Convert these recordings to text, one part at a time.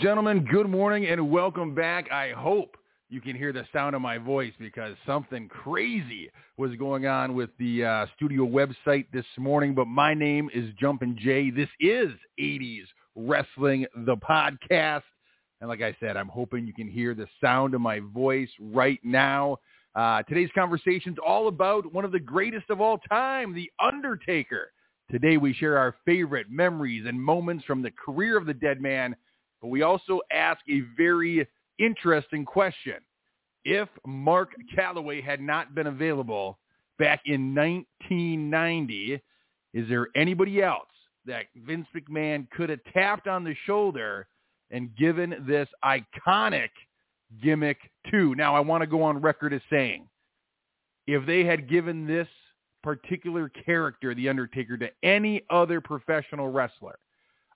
Gentlemen, good morning and welcome back. I hope you can hear the sound of my voice because something crazy was going on with the uh, studio website this morning. But my name is Jumpin' Jay. This is 80s Wrestling, the podcast. And like I said, I'm hoping you can hear the sound of my voice right now. Uh, today's conversation is all about one of the greatest of all time, The Undertaker. Today we share our favorite memories and moments from the career of the dead man, but we also ask a very interesting question. If Mark Calaway had not been available back in 1990, is there anybody else that Vince McMahon could have tapped on the shoulder and given this iconic gimmick to? Now, I want to go on record as saying, if they had given this particular character, The Undertaker, to any other professional wrestler,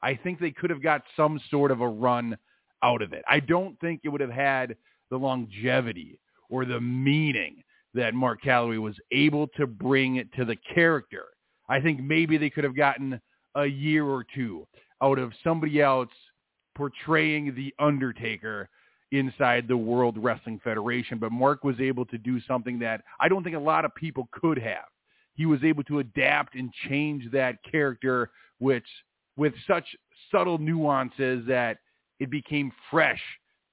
I think they could have got some sort of a run out of it. I don't think it would have had the longevity or the meaning that Mark Calaway was able to bring to the character. I think maybe they could have gotten a year or two out of somebody else portraying the Undertaker inside the World Wrestling Federation. But Mark was able to do something that I don't think a lot of people could have. He was able to adapt and change that character, which with such subtle nuances that it became fresh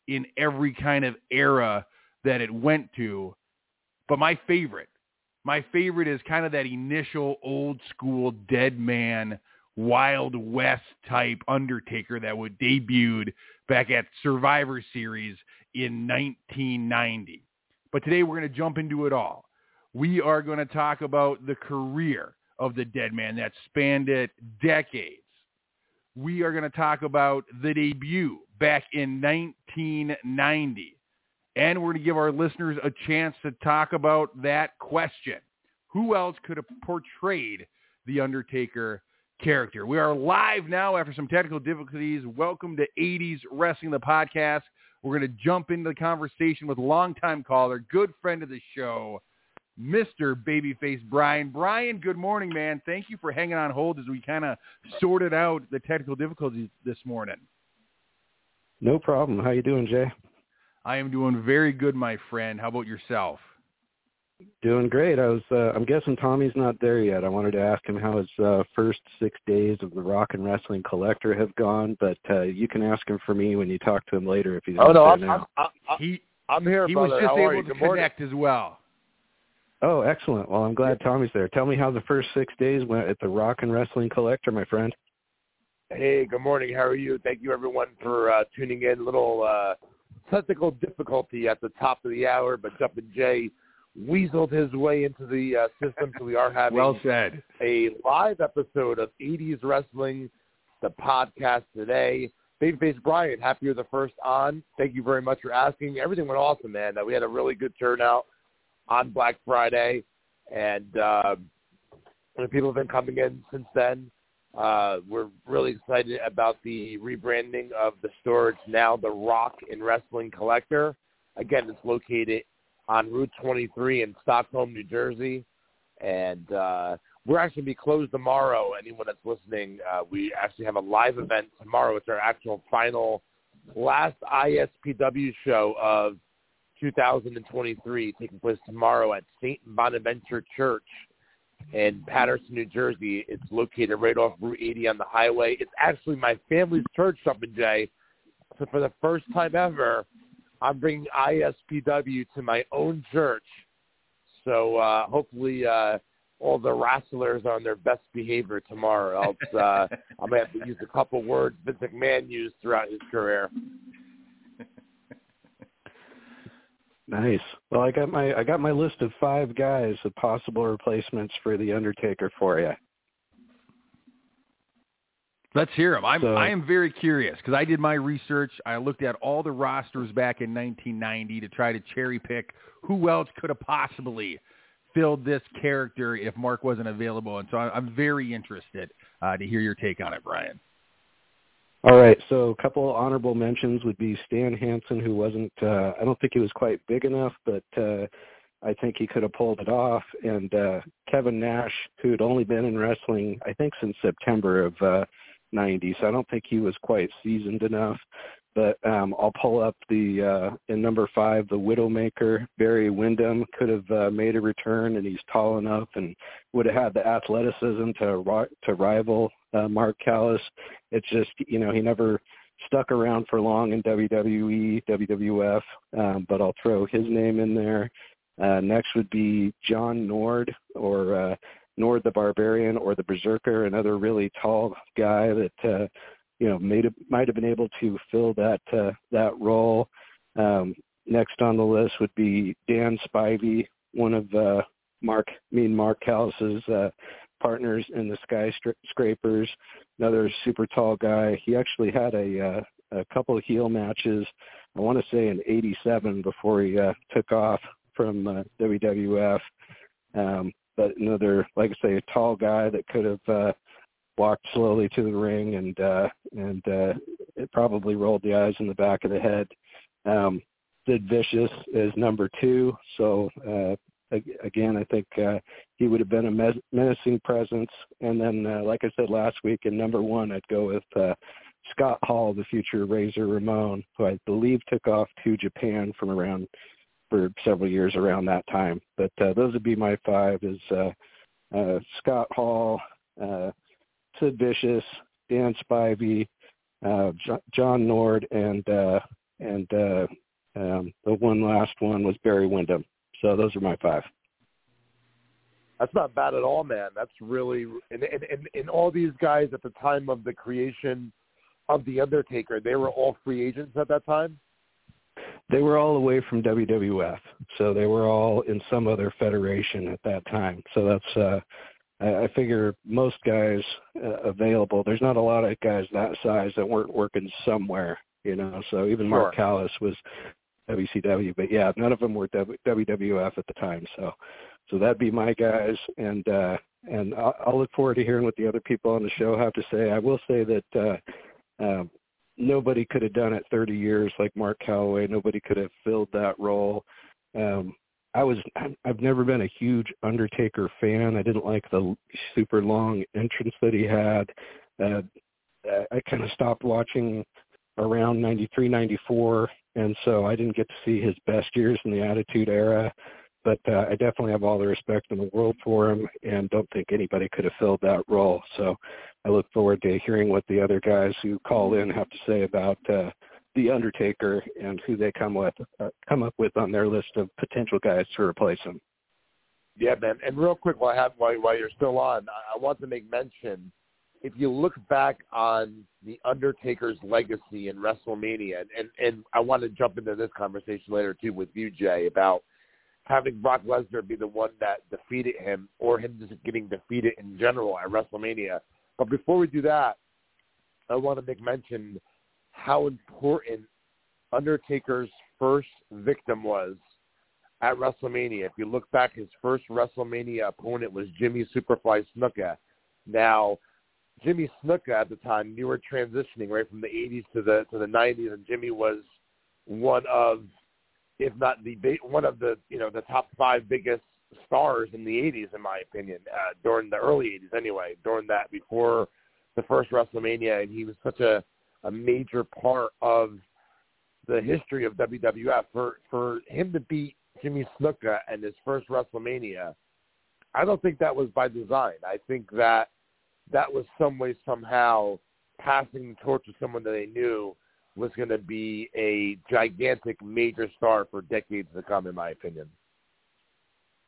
in every kind of era that it went to. But my favorite, my favorite is kind of that initial old school dead man, Wild West type Undertaker that would debuted back at Survivor Series in 1990. But today we're going to jump into it all. We are going to talk about the career of the dead man that spanned it decades we are going to talk about the debut back in 1990. And we're going to give our listeners a chance to talk about that question. Who else could have portrayed the Undertaker character? We are live now after some technical difficulties. Welcome to 80s Wrestling, the podcast. We're going to jump into the conversation with longtime caller, good friend of the show, Mr. Babyface Brian. Brian, good morning, man. Thank you for hanging on hold as we kind of sorted out the technical difficulties this morning. No problem. How you doing, Jay? I am doing very good, my friend. How about yourself? Doing great. I was. Uh, I'm guessing Tommy's not there yet. I wanted to ask him how his uh, first six days of the Rock and Wrestling Collector have gone, but uh, you can ask him for me when you talk to him later if he's. Oh no, I'm, I'm, I'm, he, I'm here. He brother. was just how able to connect as well. Oh, excellent. Well, I'm glad Tommy's there. Tell me how the first six days went at the Rock and Wrestling Collector, my friend. Hey, good morning. How are you? Thank you, everyone, for uh, tuning in. Little uh, technical difficulty at the top of the hour, but Jumpin' Jay weaseled his way into the uh, system, so we are having well said. a live episode of 80s Wrestling, the podcast today. Babyface Brian, happy you're the first on. Thank you very much for asking. Everything went awesome, man. We had a really good turnout on Black Friday, and uh, people have been coming in since then. Uh, we're really excited about the rebranding of the store. It's now the Rock and Wrestling Collector. Again, it's located on Route 23 in Stockholm, New Jersey, and uh, we're actually be closed tomorrow. Anyone that's listening, uh, we actually have a live event tomorrow. It's our actual final, last ISPW show of 2023, taking place tomorrow at St. Bonaventure Church in Paterson, New Jersey. It's located right off Route 80 on the highway. It's actually my family's church, Jumpin' Jay. So for the first time ever, I'm bringing ISPW to my own church. So uh, hopefully uh, all the wrestlers are on their best behavior tomorrow. Else uh, I'm going to have to use a couple words Vince McMahon used throughout his career. Nice. Well, I got my I got my list of five guys of possible replacements for the Undertaker for you. Let's hear them. I'm so, I am very curious because I did my research. I looked at all the rosters back in 1990 to try to cherry pick who else could have possibly filled this character if Mark wasn't available, and so I'm very interested uh, to hear your take on it, Brian. All right, so a couple honorable mentions would be Stan Hansen, who wasn't, uh, I don't think he was quite big enough, but uh, I think he could have pulled it off, and uh, Kevin Nash, who had only been in wrestling, I think, since September of uh, 90, so I don't think he was quite seasoned enough. but um, I'll pull up the uh, in number five, the Widowmaker. Barry Windham could have uh, made a return, and he's tall enough and would have had the athleticism to to rival uh, Mark Calaway. It's just you know he never stuck around for long in WWE, WWF, um, but I'll throw his name in there. Uh, next would be John Nord or uh, Nord the Barbarian or the Berserker, another really tall guy that uh, you know, made a, might have been able to fill that uh, that role. Um, next on the list would be Dan Spivey, one of uh, Mark, me and Mark Calaways's uh, partners in the Skyscrapers. Another super tall guy. He actually had a uh, a couple of heel matches. I want to say in '87 before he uh, took off from uh, WWF. Um, but another, like I say, a tall guy that could have uh, walked slowly to the ring and uh and uh it probably rolled the eyes in the back of the head um sid vicious is number two so uh again i think uh he would have been a menacing presence and then uh, like i said last week in number one i'd go with uh scott hall the future razor ramon who i believe took off to japan from around for several years around that time but uh those would be my five is uh uh scott hall uh Sid Vicious, Dan Spivey, uh, John Nord, and uh, and uh, um, the one last one was Barry Windham. So those are my five. That's not bad at all, man. That's really and and and, and all these guys at the time of the creation of the Undertaker, they were all free agents at that time. They were all away from WWF, so they were all in some other federation at that time. So that's uh, I, I figure most guys uh, available. There's not a lot of guys that size that weren't working somewhere, you know. So even sure. Mark Calaway was WCW, but yeah, none of them were WWF at the time. So, so that'd be my guys, and uh, and I'll, I'll look forward to hearing what the other people on the show have to say. I will say that uh, uh, nobody could have done it 30 years like Mark Calaway. Nobody could have filled that role. Um, I was I've never been a huge Undertaker fan. I didn't like the super long entrance that he had. Uh, I kind of stopped watching around 93, 94, and so I didn't get to see his best years in the Attitude Era. But uh, I definitely have all the respect in the world for him, and don't think anybody could have filled that role. So I look forward to hearing what the other guys who call in have to say about uh, the Undertaker and who they come with uh, come up with on their list of potential guys to replace him. Yeah, man. And real quick, while I have while, while you're still on, I, I want to make mention. If you look back on the Undertaker's legacy in WrestleMania, and, and I want to jump into this conversation later too with you, Jay, about having Brock Lesnar be the one that defeated him, or him just getting defeated in general at WrestleMania. But before we do that, I want to make mention how important Undertaker's first victim was at WrestleMania. If you look back, his first WrestleMania opponent was Jimmy Superfly Snuka. Now, Jimmy Snuka at the time, you were transitioning right from the 80s to the to the 90s, and Jimmy was one of, if not the one of the you know the top five biggest stars in the 80s, in my opinion, uh, during the early 80s anyway, during that before the first WrestleMania, and he was such a a major part of the history of WWF. For for him to beat Jimmy Snuka and his first WrestleMania, I don't think that was by design. I think that that was some way somehow passing the torch to someone that they knew was going to be a gigantic major star for decades to come, in my opinion.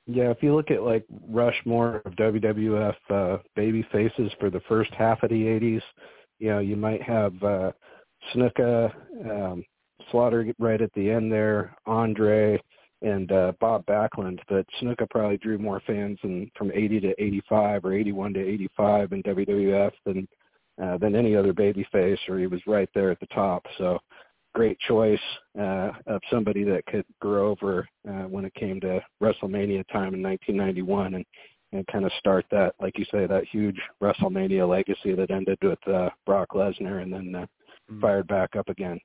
Yeah, if you look at like Rushmore of WWF uh, baby faces for the first half of the '80s, you know, you might have uh, Snuka, um, Slaughter right at the end there, Andre, and uh, Bob Backlund. But Snuka probably drew more fans in, from 80 to 85 or 81 to 85 in WWF than uh, than any other babyface, or he was right there at the top. So great choice uh, of somebody that could grow over uh, when it came to WrestleMania time in 1991. And and kind of start that, like you say, that huge WrestleMania legacy that ended with uh, Brock Lesnar and then uh, mm-hmm. fired back up again.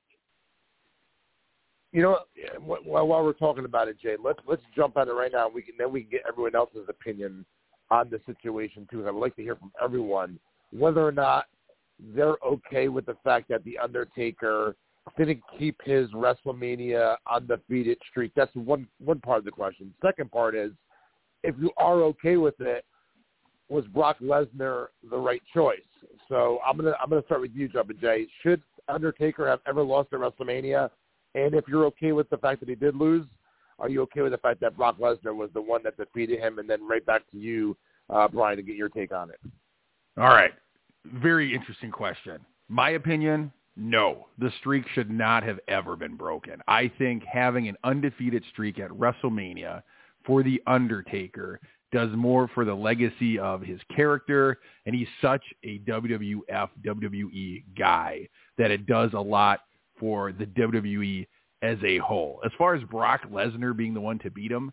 You know, while, while we're talking about it, Jay, let's let's jump on it right now. We can then we can get everyone else's opinion on the situation too. I would like to hear from everyone whether or not they're okay with the fact that the Undertaker didn't keep his WrestleMania undefeated streak? That's one one part of the question. Second part is, if you are okay with it, was Brock Lesnar the right choice? So I'm gonna I'm gonna start with you, Jumpin' Jay. Should Undertaker have ever lost at WrestleMania? And if you're okay with the fact that he did lose, are you okay with the fact that Brock Lesnar was the one that defeated him? And then right back to you, uh, Brian, to get your take on it. All right. Very interesting question. My opinion, no. The streak should not have ever been broken. I think having an undefeated streak at WrestleMania for The Undertaker does more for the legacy of his character, and he's such a WWF, WWE guy that it does a lot for the WWE as a whole. As far as Brock Lesnar being the one to beat him,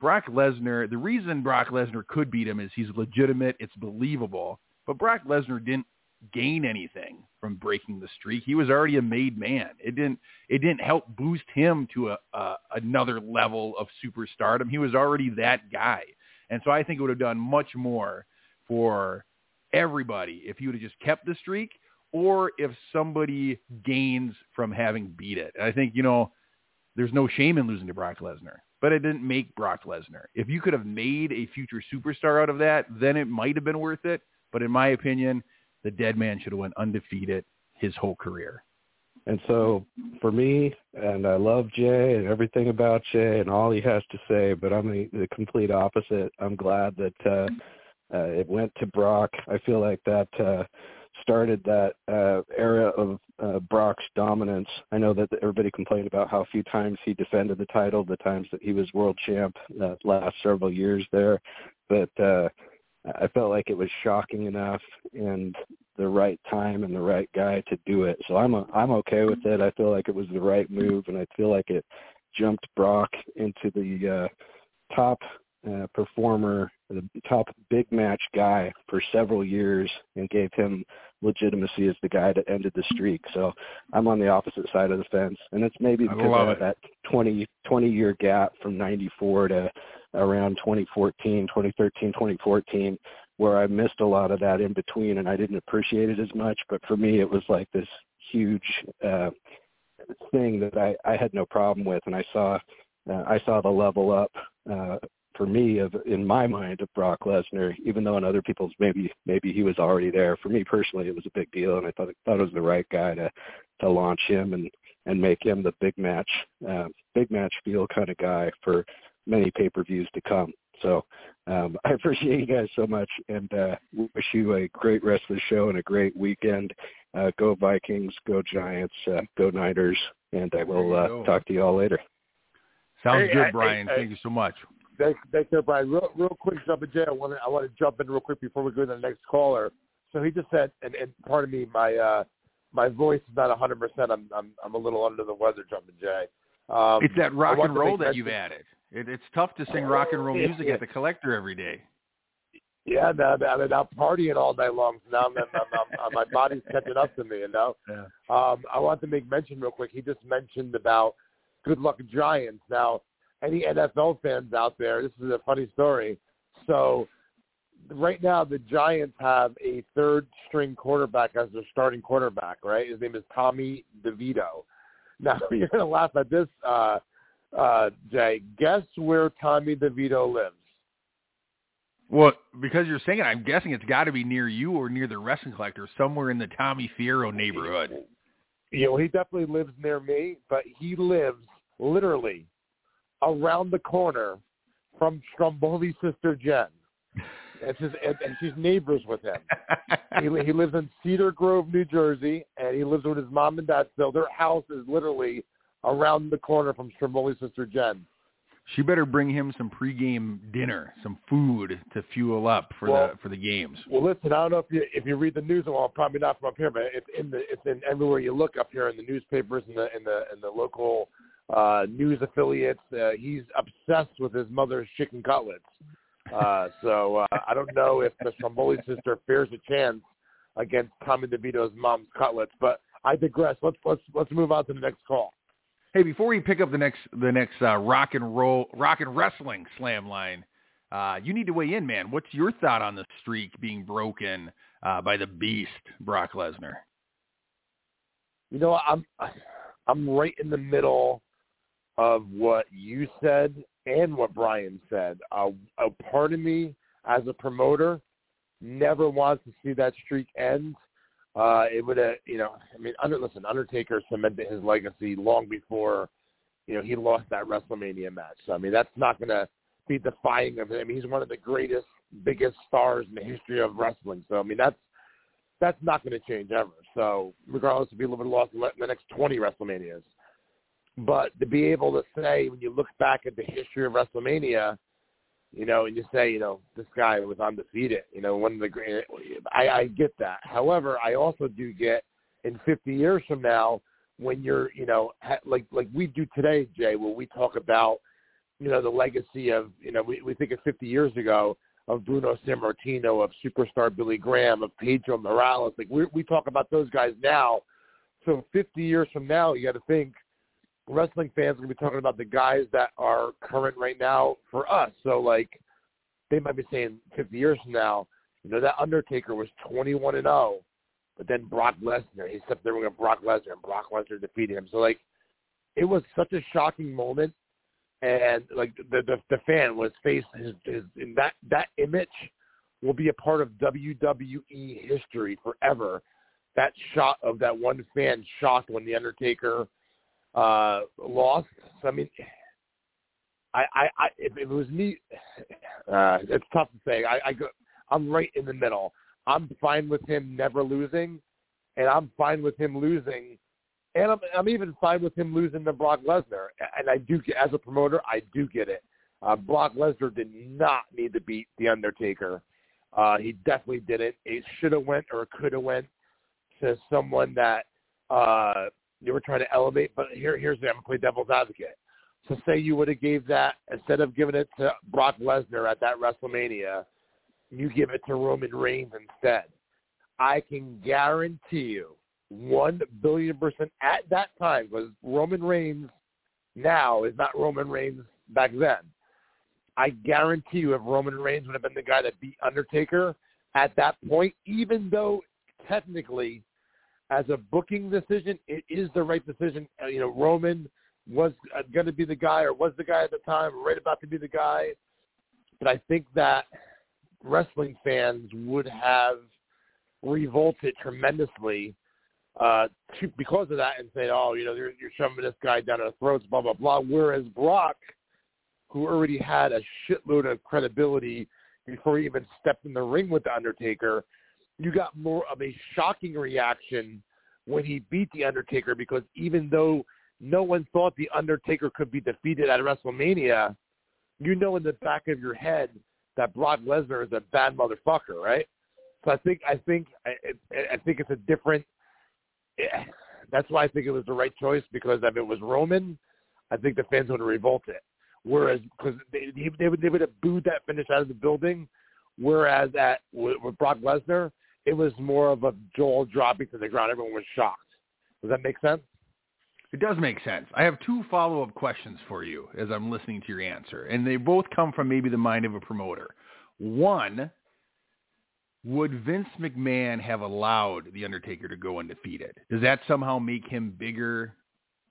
Brock Lesnar, the reason Brock Lesnar could beat him is he's legitimate, it's believable, but Brock Lesnar didn't gain anything from breaking the streak. He was already a made man. It didn't it didn't help boost him to a, a another level of superstardom. He was already that guy. And so I think it would have done much more for everybody if he would have just kept the streak or if somebody gains from having beat it. And I think, you know, there's no shame in losing to Brock Lesnar, but it didn't make Brock Lesnar. If you could have made a future superstar out of that, then it might have been worth it. But in my opinion, the dead man should have went undefeated his whole career. And so for me, and I love Jay and everything about Jay and all he has to say, but I'm the, the complete opposite. I'm glad that uh, uh, it went to Brock. I feel like that uh, started that uh, era of uh, Brock's dominance. I know that everybody complained about how few times he defended the title, the times that he was world champ uh, last several years there, but uh, I felt like it was shocking enough and the right time and the right guy to do it. So I'm a, I'm okay with it. I feel like it was the right move, and I feel like it jumped Brock into the uh, top uh, performer, the top big match guy for several years, and gave him legitimacy as the guy that ended the streak. So I'm on the opposite side of the fence, and it's maybe because of that 20 20 year gap from '94 to around 2014, 2013, 2014, where I missed a lot of that in between and I didn't appreciate it as much. But for me, it was like this huge uh, thing that I, I had no problem with, and I saw uh, I saw the level up uh, for me of in my mind of Brock Lesnar, even though in other people's maybe maybe he was already there. For me personally, it was a big deal, and I thought thought it was the right guy to to launch him and and make him the big match uh, big match feel kind of guy for many pay-per-views to come. So um, I appreciate you guys so much and uh, wish you a great rest of the show and a great weekend. Uh, go Vikings, go Giants, uh, go Niners, and I will uh, talk to you all later. Sounds hey, good, Brian. Hey, Thank you so much. Thanks, thanks, Brian. Real, real quick, jumping Jay. I want to I want to jump in real quick before we go to the next caller. So he just said, and, and pardon me, my uh, my voice is not 100. percent I'm I'm I'm a little under the weather, jumping Jay. Um, it's that rock and roll that you've added. It, it's tough to sing rock and roll music at the collector every day. Yeah, no, I mean, I'm partying all day long. So now I'm, I'm, I'm, my body's catching up to me, you know. Yeah. Um, I want to make mention real quick. He just mentioned about good luck Giants. Now, any NFL fans out there, this is a funny story. So, right now the Giants have a third string quarterback as their starting quarterback. Right, his name is Tommy DeVito. Now you're gonna laugh at this. Uh, uh, Jay, guess where Tommy DeVito lives? Well, because you're saying it, I'm guessing it's got to be near you or near the wrestling collector, somewhere in the Tommy Fierro neighborhood. You know, he definitely lives near me, but he lives literally around the corner from Stromboli's sister Jen. And, his, and, and she's neighbors with him. he, he lives in Cedar Grove, New Jersey, and he lives with his mom and dad. So their house is literally around the corner from Stromboli's sister Jen. She better bring him some pregame dinner, some food to fuel up for well, the for the games. Well, listen, I don't know if you if you read the news, well, probably not from up here, but it's in the it's in everywhere you look up here in the newspapers and the in the in the local uh news affiliates. Uh, he's obsessed with his mother's chicken cutlets. Uh, so uh, I don't know if the Stromboli sister fears a chance against Tommy DeVito's mom's cutlets, but I digress. Let's let's let's move on to the next call. Hey, before we pick up the next the next uh, rock and roll rock and wrestling slam line, uh, you need to weigh in, man. What's your thought on the streak being broken uh, by the Beast, Brock Lesnar? You know, I'm I'm right in the middle of what you said and what Brian said. Uh, a part of me, as a promoter, never wants to see that streak end. Uh, it would have, you know, I mean, under, listen, Undertaker cemented his legacy long before, you know, he lost that WrestleMania match. So, I mean, that's not going to be defying of him. I mean, he's one of the greatest, biggest stars in the history of wrestling. So, I mean, that's that's not going to change ever. So, regardless if he would have lost in the next 20 WrestleManias. But to be able to say, when you look back at the history of WrestleMania, you know, and you say, you know, this guy was undefeated, you know, one of the great. I, I get that. However, I also do get in 50 years from now when you're, you know, ha- like like we do today, Jay, where we talk about, you know, the legacy of, you know, we, we think of 50 years ago of Bruno Sammartino, of superstar Billy Graham, of Pedro Morales. Like we we talk about those guys now. So 50 years from now, you got to think wrestling fans are going to be talking about the guys that are current right now for us. So like they might be saying 50 years from now, you know, that Undertaker was 21 and 0, but then Brock Lesnar, he stepped there with Brock Lesnar, and Brock Lesnar defeated him. So like, it was such a shocking moment, and like the the, the fan was faced his, his in that that image will be a part of WWE history forever. That shot of that one fan shocked when the Undertaker uh, lost. I mean, I, I, I if it was me, uh, it's tough to say. I, I go, I'm right in the middle. I'm fine with him never losing, and I'm fine with him losing, and I'm, I'm even fine with him losing to Brock Lesnar. And I do, as a promoter, I do get it. Uh, Brock Lesnar did not need to beat The Undertaker. Uh, he definitely did it. It should have went or could have went to someone that uh, they were trying to elevate. But here, here's the I'm gonna play devil's advocate. So say you would have gave that instead of giving it to Brock Lesnar at that WrestleMania, you give it to Roman Reigns instead. I can guarantee you, one billion percent at that time, because Roman Reigns now is not Roman Reigns back then. I guarantee you, if Roman Reigns would have been the guy that beat Undertaker at that point, even though technically as a booking decision, it is the right decision. Uh, you know, Roman was uh, going to be the guy or was the guy at the time, right about to be the guy. But I think that wrestling fans would have revolted tremendously uh, to, because of that and said, oh, you know, you're, you're shoving this guy down our throats, blah, blah, blah. Whereas Brock, who already had a shitload of credibility before he even stepped in the ring with The Undertaker, you got more of a shocking reaction when he beat The Undertaker because even though no one thought The Undertaker could be defeated at WrestleMania, you know in the back of your head that Brock Lesnar is a bad motherfucker, right? So I think I think I, I think it's a different. Eh, that's why I think it was the right choice because if it was Roman, I think the fans would have revolted. Whereas because they they would they would have booed that finish out of the building, whereas at with, with Brock Lesnar, it was more of a jaw dropping to the ground. Everyone was shocked. Does that make sense? It does make sense. I have two follow-up questions for you as I'm listening to your answer, and they both come from maybe the mind of a promoter. One, would Vince McMahon have allowed The Undertaker to go undefeated? Does that somehow make him bigger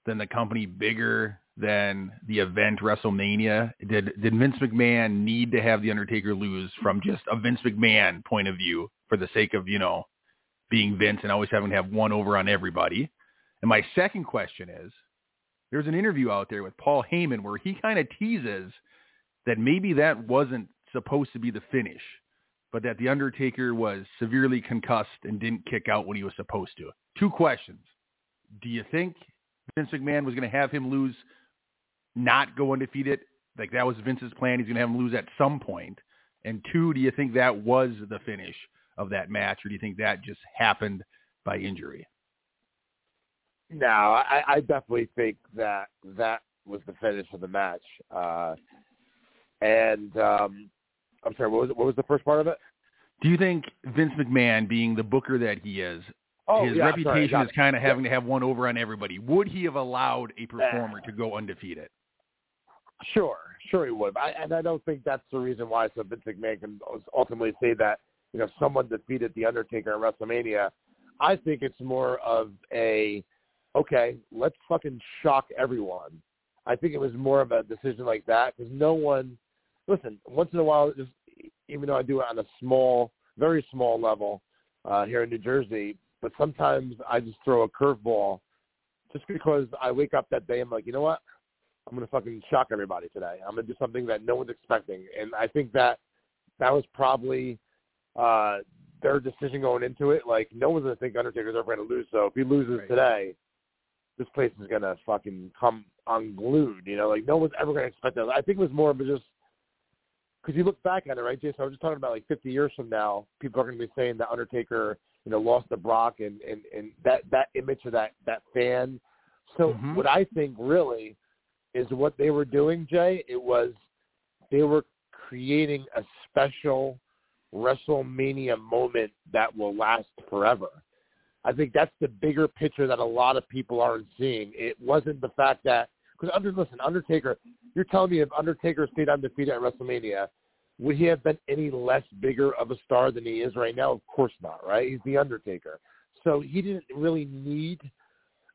than the company, bigger than the event WrestleMania? Did did Vince McMahon need to have The Undertaker lose from just a Vince McMahon point of view for the sake of, you know, being Vince and always having to have one over on everybody? And my second question is, there's an interview out there with Paul Heyman where he kind of teases that maybe that wasn't supposed to be the finish, but that The Undertaker was severely concussed and didn't kick out when he was supposed to. Two questions. Do you think Vince McMahon was going to have him lose, not go undefeated? Like that was Vince's plan. He's going to have him lose at some point. And two, do you think that was the finish of that match, or do you think that just happened by injury? No, I, I definitely think that that was the finish of the match. Uh, and um, I'm sorry, what was it, what was the first part of it? Do you think Vince McMahon, being the booker that he is, oh, his yeah, reputation sorry, is kind of having to have one over on everybody? Would he have allowed a performer Uh, to go undefeated? Sure, sure he would. I, and I don't think that's the reason why so Vince McMahon can ultimately say that you know someone defeated the Undertaker at WrestleMania. I think it's more of a okay, let's fucking shock everyone. I think it was more of a decision like that because no one, listen, once in a while, just even though I do it on a small, very small level uh, here in New Jersey, but sometimes I just throw a curveball just because I wake up that day. I'm like, you know what? I'm gonna fucking shock everybody today. I'm gonna do something that no one's expecting, and I think that that was probably uh their decision going into it. Like, no one's gonna think Undertaker's ever gonna lose. So if he loses Right. today, this place is gonna fucking come unglued. You know, like no one's ever gonna expect that. I think it was more of a just because you look back at it, right, Jason? I was just talking about like 50 years from now, people are going to be saying that Undertaker, you know, lost to Brock, and and and that that image of that that fan. So Mhm. what I think really is what they were doing, Jay. It was they were creating a special WrestleMania moment that will last forever. I think that's the bigger picture that a lot of people aren't seeing. It wasn't the fact that because under listen, Undertaker, you're telling me if Undertaker stayed undefeated at WrestleMania, would he have been any less bigger of a star than he is right now? Of course not, right? He's the Undertaker, so he didn't really need.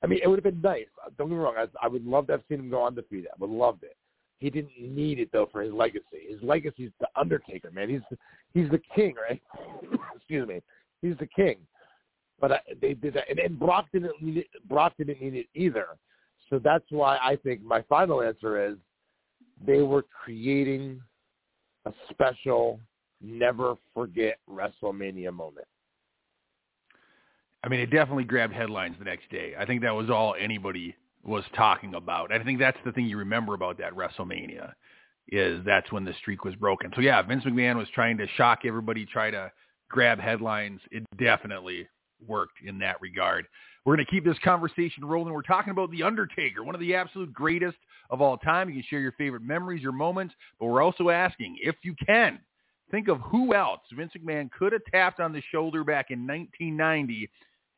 I mean, it would have been nice. Don't get me wrong. I, I would love to have seen him go undefeated. I would have loved it. He didn't need it though for his legacy. His legacy is the Undertaker, man. He's he's the king, right? Excuse me. He's the king. But I, they did that, and, and Brock didn't need it. Brock didn't need it either. So that's why I think my final answer is they were creating a special, never forget WrestleMania moment. I mean, it definitely grabbed headlines the next day. I think that was all anybody was talking about. I think that's the thing you remember about that WrestleMania is that's when the streak was broken. So yeah, Vince McMahon was trying to shock everybody, try to grab headlines. It definitely worked in that regard. We're going to keep this conversation rolling. We're talking about The Undertaker, one of the absolute greatest of all time. You can share your favorite memories, your moments, but we're also asking, if you can, think of who else Vince McMahon could have tapped on the shoulder back in 1990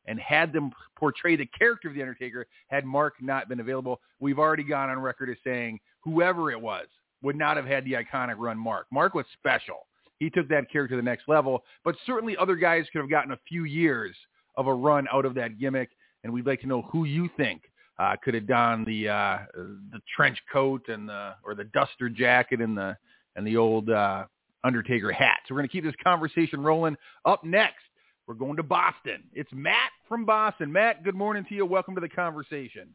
and had them portray the character of The Undertaker had Mark not been available. We've already gone on record as saying whoever it was would not have had the iconic run Mark. Mark was special. He took that character to the next level, but certainly other guys could have gotten a few years of a run out of that gimmick, and we'd like to know who you think uh, could have donned the uh, the trench coat and the or the duster jacket and the and the old uh, Undertaker hat. So we're going to keep this conversation rolling. Up next, we're going to Boston. It's Matt from Boston. Matt, good morning to you. Welcome to the conversation.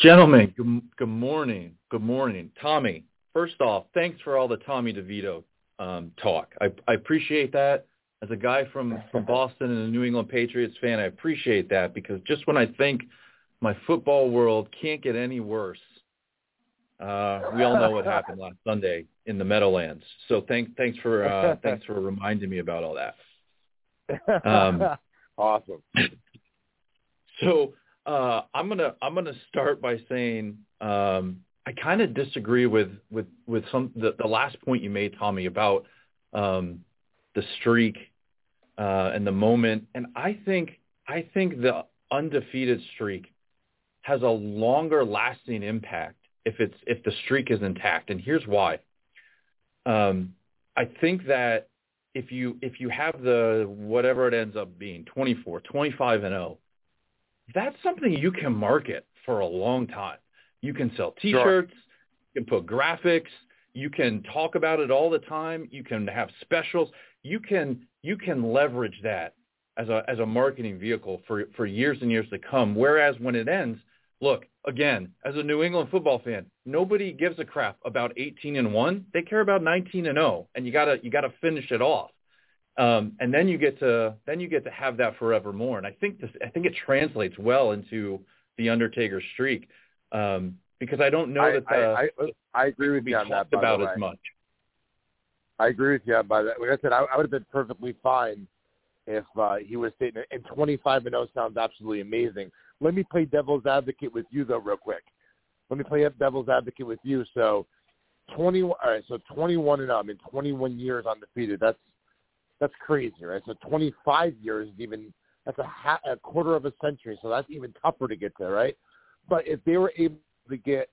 Gentlemen, good, good morning. Good morning. Tommy, first off, thanks for all the Tommy DeVito um, talk. I, I appreciate that. As a guy from, from Boston and a New England Patriots fan, I appreciate that because just when I think my football world can't get any worse, uh, we all know what happened last Sunday in the Meadowlands. So thank, thanks for uh, thanks for reminding me about all that. Um, awesome. So uh, I'm gonna I'm gonna start by saying um, I kind of disagree with with with some the, the last point you made, Tommy, about um, the streak uh, and the moment. And I think I think the undefeated streak has a longer lasting impact if it's if the streak is intact. And here's why. Um, I think that if you if you have the whatever it ends up being 24, 25 and 0 that's something you can market for a long time. You can sell T-shirts, you can put graphics, you can talk about it all the time. You can have specials. You can you can leverage that as a as a marketing vehicle for for years and years to come. Whereas when it ends, look again as a New England football fan, nobody gives a crap about 18 and one. They care about 19 and 0, and you gotta you gotta finish it off. Um, and then you get to then you get to have that forevermore. And I think this I think it translates well into the Undertaker streak um, because I don't know I, that the, I, I, I agree with you on that. about as much. I agree with you by that. Like I said, I, I would have been perfectly fine if uh, he was sitting and 25 and 0 sounds absolutely amazing. Let me play devil's advocate with you though, real quick. Let me play devil's advocate with you. So 20. All right, so 21 and 0. I mean, 21 years undefeated. That's that's crazy, right? So 25 years is even that's a, ha- a quarter of a century. So that's even tougher to get there, right? But if they were able to get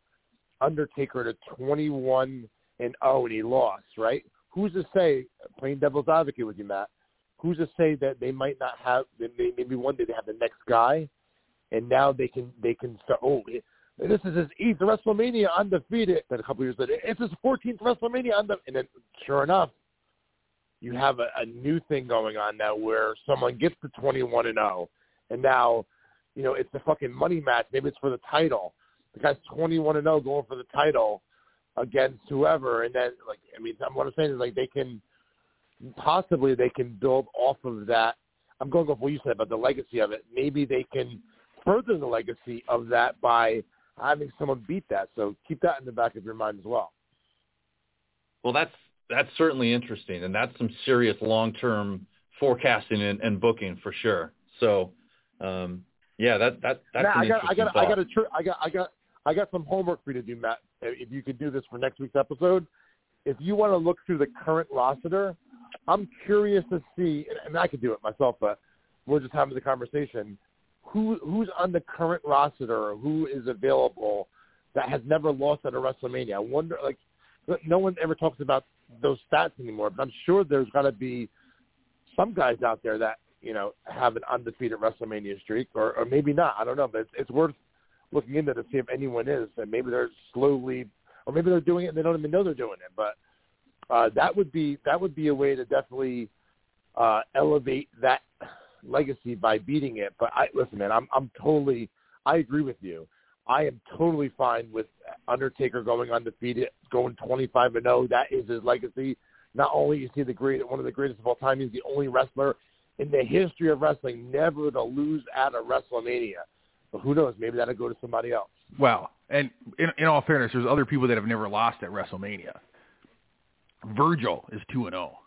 Undertaker to 21 and 0 and he lost, right? Who's to say, playing devil's advocate with you, Matt, who's to say that they might not have, maybe one day they have the next guy and now they can they can start. Oh, this is his eighth WrestleMania undefeated. Then a couple years later, it's his 14th WrestleMania undefeated. And then, sure enough, you have a, a new thing going on now where someone gets to 21 and 0, and now, you know, it's the fucking money match. Maybe it's for the title. The guy's 21 and 0 going for the title against whoever, and then like I mean, what I'm saying is like they can possibly they can build off of that. I'm going off what you said about the legacy of it. Maybe they can further the legacy of that by having someone beat that. So keep that in the back of your mind as well. Well, that's that's certainly interesting, and that's some serious long-term forecasting and, and booking for sure. So, um, yeah, that that that's Matt, an I got, interesting I got, thought. I got, a tr- I got, I got, I got some homework for you to do, Matt. If you could do this for next week's episode, if you want to look through the current roster, I'm curious to see, and I could do it myself, but we're just having the conversation. Who who's on the current roster who is available that has never lost at a WrestleMania? I wonder, like, no one ever talks about those stats anymore, but I'm sure there's got to be some guys out there that you know have an undefeated WrestleMania streak, or, or maybe not. I don't know, but it's, it's worth looking into to see if anyone is, and maybe they're slowly, or maybe they're doing it and they don't even know they're doing it. But uh, that would be that would be a way to definitely uh, elevate that legacy by beating it. But I listen, man, I'm I'm totally I agree with you. I am totally fine with Undertaker going undefeated, going 25 and 0. That is his legacy. Not only is he the great, one of the greatest of all time, he's the only wrestler in the history of wrestling never to lose at a WrestleMania. But who knows? Maybe that'll go to somebody else. Well, and in, in all fairness, there's other people that have never lost at WrestleMania. Virgil is two and zero.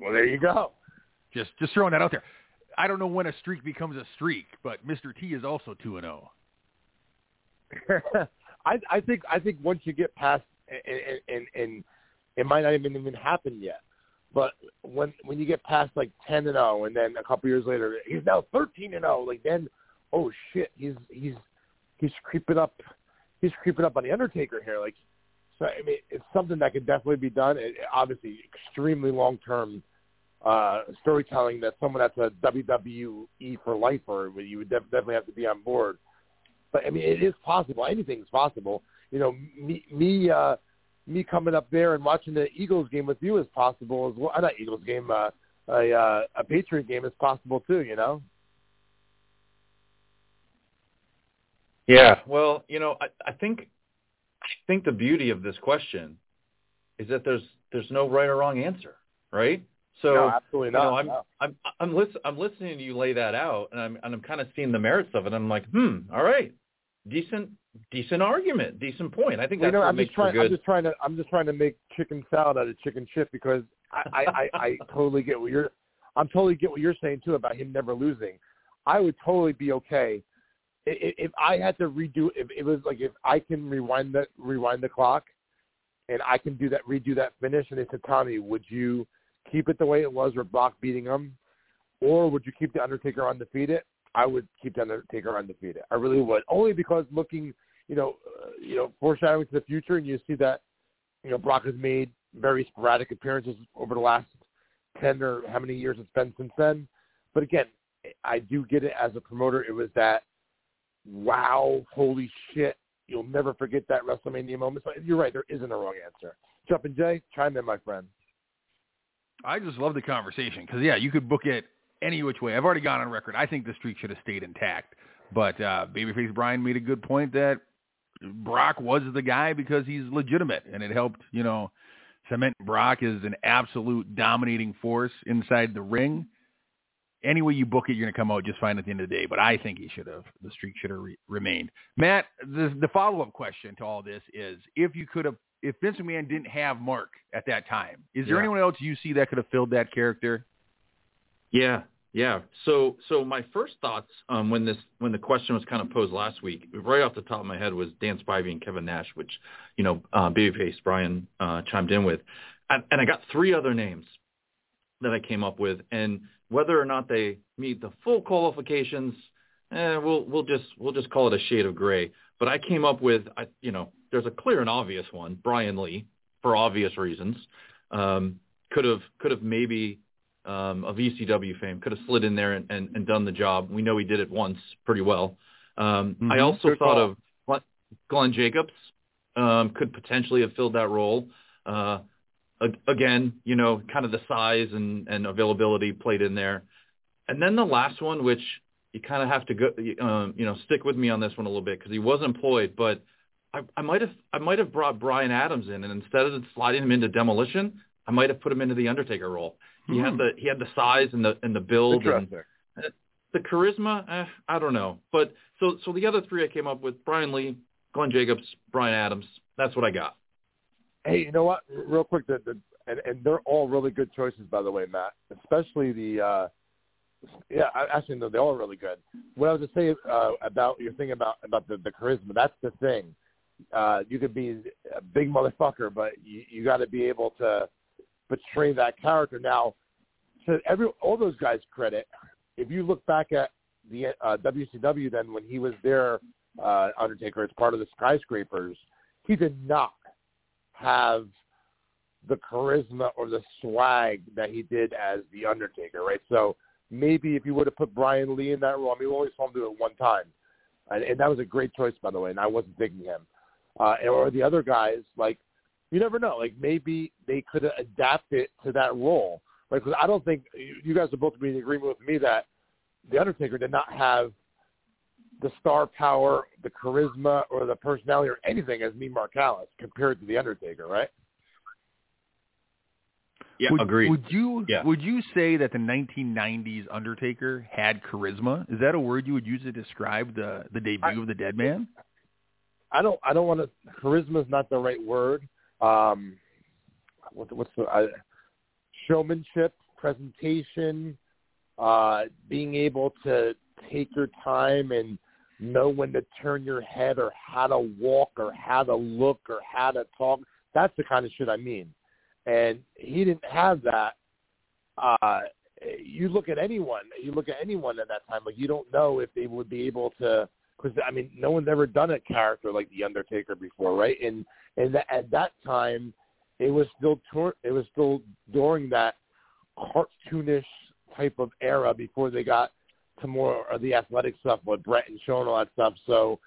Well, there you go. Just just throwing that out there. I don't know when a streak becomes a streak, but Mr. T is also two and oh. zero. I I think I think once you get past and, and and it might not even even happen yet. But when when you get past like ten and zero, and then a couple years later he's now thirteen and zero, like then oh shit, he's he's he's creeping up, he's creeping up on the Undertaker here. Like so, I mean, it's something that could definitely be done. It, obviously, extremely long term uh, storytelling that someone that's a WWE for lifer, you would def- definitely have to be on board. But I mean, it is possible. Anything's possible. You know, me me uh, me coming up there and watching the Eagles game with you is possible as well. Uh, not Eagles game, uh, a uh, a Patriot game is possible too. You know. Yeah, well, you know, I, I think I think the beauty of this question is that there's there's no right or wrong answer, right? So no, absolutely you not. know, I'm no. I'm I'm, listen, I'm listening to you lay that out, and I'm and I'm kind of seeing the merits of it. I'm like, hmm, all right, decent decent argument, decent point. I think Well, that's you know, what I'm makes just trying. good. I'm just trying to. I'm just trying to make chicken salad out of chicken shit because I, I, I, I totally get what you're. I'm totally get what you're saying too about him never losing. I would totally be okay I- i- if I had to redo. If it was like if I can rewind the rewind the clock, and I can do that redo that finish, and they said, Tommy, would you keep it the way it was with Brock beating him, or would you keep the Undertaker undefeated? I would keep the Undertaker undefeated. I really would, only because looking, you know, uh, you know, foreshadowing to the future, and you see that, you know, Brock has made very sporadic appearances over the last ten or how many years it's been since then. But again, I do get it as a promoter. It was that wow, holy shit, you'll never forget that WrestleMania moment. So you're right, there isn't a wrong answer. Jumpin' Jay, chime in, my friend. I just love the conversation because yeah, you could book it any which way. I've already gone on record. I think the streak should have stayed intact, but uh, Babyface Brian made a good point that Brock was the guy because he's legitimate, and it helped you know cement Brock as an absolute dominating force inside the ring. Any way you book it, you're going to come out just fine at the end of the day. But I think he should have the streak should have re- remained. Matt, the the follow up question to all this is if you could have if Vince McMahon didn't have Mark at that time, is there Yeah. anyone else you see that could have filled that character? Yeah, yeah. So so my first thoughts um, when this when the question was kind of posed last week, right off the top of my head was Dan Spivey and Kevin Nash, which you know uh, Babyface Brian uh, chimed in with, and, and I got three other names that I came up with, and whether or not they meet the full qualifications, eh, we'll we'll just we'll just call it a shade of gray. But I came up with, I, you know, there's a clear and obvious one, Brian Lee, for obvious reasons. Um, could have could have maybe um, of ECW fame could have slid in there and, and, and done the job. We know he did it once pretty well. Um, mm-hmm. I also Good thought call. of Glenn, Glenn Jacobs um, could potentially have filled that role. Uh, again, you know, kind of the size and, and availability played in there. And then the last one, which you kind of have to go, um, you know, stick with me on this one a little bit because he was employed, but I, I might have I might have brought Brian Adams in, and instead of sliding him into demolition, I might have put him into the Undertaker role. He hmm. had the he had the size and the and the build and uh, the charisma. Eh, I don't know, but so so the other three I came up with: Brian Lee, Glenn Jacobs, Brian Adams. That's what I got. Hey, you know what? Real quick, the, the and and they're all really good choices, by the way, Matt. Especially the. uh yeah, actually, no, they're all really good. What I was to say uh, about your thing about about the, the charisma, that's the thing. Uh, you could be a big motherfucker, but you, you got to be able to portray that character. Now, to every all those guys' credit, if you look back at the uh, WCW, then when he was there, uh, Undertaker as part of the Skyscrapers, he did not have the charisma or the swag that he did as the Undertaker, right? So maybe if you would have put Brian Lee in that role, I mean, we only saw him do it one time, and, and that was a great choice, by the way. And I wasn't thinking him, uh, or the other guys like you never know. Like maybe they could adapt it to that role. Like, I don't think you guys are both in agreement with me that the Undertaker did not have the star power, the charisma, or the personality, or anything as me, Mark Calaway, compared to the Undertaker, right? Yeah, would, agreed. Would you yeah. would you say that the 1990s Undertaker had charisma? Is that a word you would use to describe the the debut I, of the Dead Man? I don't I don't want to. Charisma is not the right word um, what, what's the uh, showmanship, presentation, uh, being able to take your time and know when to turn your head or how to walk or how to look or how to talk. That's the kind of shit I mean. And he didn't have that. Uh, you look at anyone, you look at anyone at that time, like you don't know if they would be able to, because I mean, no one's ever done a character like the Undertaker before, right? And and that, at that time, it was still tor- it was still during that cartoonish type of era before they got to more of the athletic stuff with Bret and and all that stuff. So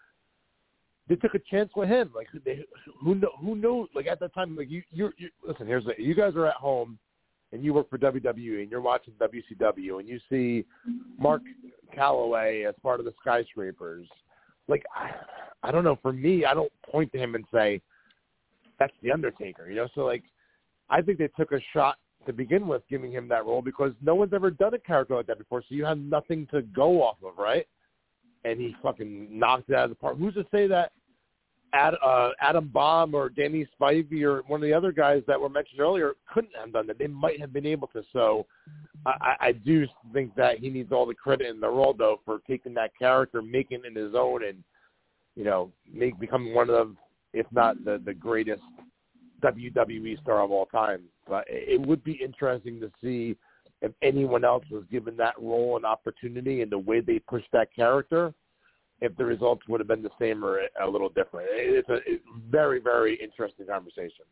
they took a chance with him. Like they, who know, who knows? Like at that time, like you, you, you listen. Here's the, you guys are at home and you work for WWE and you're watching WCW and you see Mark Calaway as part of the Skyscrapers. Like I, I don't know. For me, I don't point to him and say, that's the Undertaker, you know. So like, I think they took a shot to begin with, giving him that role because no one's ever done a character like that before. So you have nothing to go off of, right? And he fucking knocked it out of the park. Who's to say that Ad, uh, Adam Bomb or Danny Spivey or one of the other guys that were mentioned earlier couldn't have done that. They might have been able to. So I, I do think that he needs all the credit in the role, though, for taking that character, making it his own, and you know, make becoming one of if not the the greatest WWE star of all time. But it would be interesting to see if anyone else was given that role and opportunity and the way they pushed that character, if the results would have been the same or a little different. It's a it's very, very interesting conversation.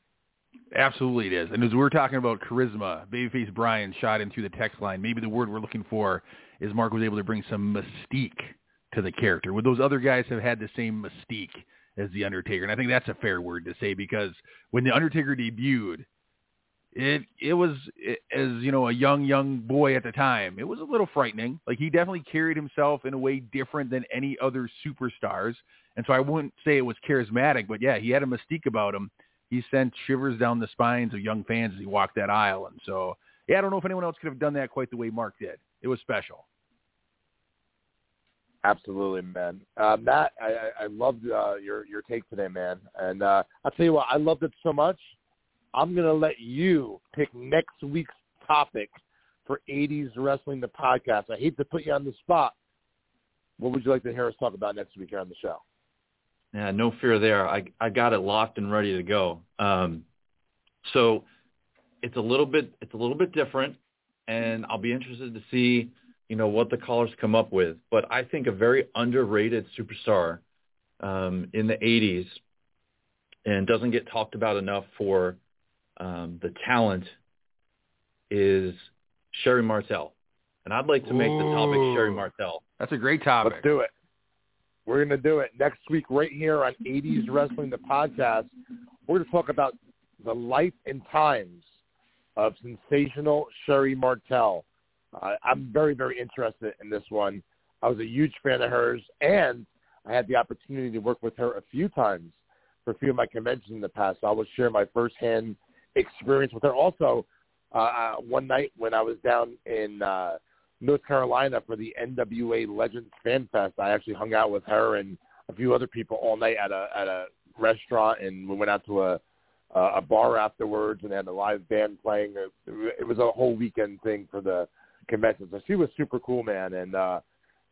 Absolutely it is. And as we're talking about charisma, Babyface Brian shot in through the text line. Maybe the word we're looking for is Mark was able to bring some mystique to the character. Would those other guys have had the same mystique as the Undertaker, and I think that's a fair word to say because when the Undertaker debuted, it it was it, as you know a young young boy at the time. It was a little frightening. Like he definitely carried himself in a way different than any other superstars, and so I wouldn't say it was charismatic, but yeah, he had a mystique about him. He sent shivers down the spines of young fans as he walked that aisle, and so yeah, I don't know if anyone else could have done that quite the way Mark did. It was special. Absolutely, man. Uh, Matt, I, I loved uh, your your take today, man. And uh, I'll tell you what, I loved it so much. I'm gonna let you pick next week's topic for 80s Wrestling the podcast. I hate to put you on the spot. What would you like to hear us talk about next week here on the show? Yeah, no fear there. I I got it locked and ready to go. Um, so it's a little bit it's a little bit different, and I'll be interested to see you know, what the callers come up with. But I think a very underrated superstar um, in the 80s and doesn't get talked about enough for um, the talent is Sherri Martel. And I'd like to make the topic Sherri Martel. That's a great topic. Let's do it. We're going to do it next week right here on 80s Wrestling, the podcast. We're going to talk about the life and times of sensational Sherri Martel. Uh, I'm very, very interested in this one. I was a huge fan of hers, and I had the opportunity to work with her a few times for a few of my conventions in the past. So I will share my firsthand experience with her. Also, uh, uh one night when I was down in uh, North Carolina for the NWA Legends Fan Fest, I actually hung out with her and a few other people all night at a at a restaurant, and we went out to a a bar afterwards and had a live band playing. It was a whole weekend thing for the convention. So she was super cool, man, and uh,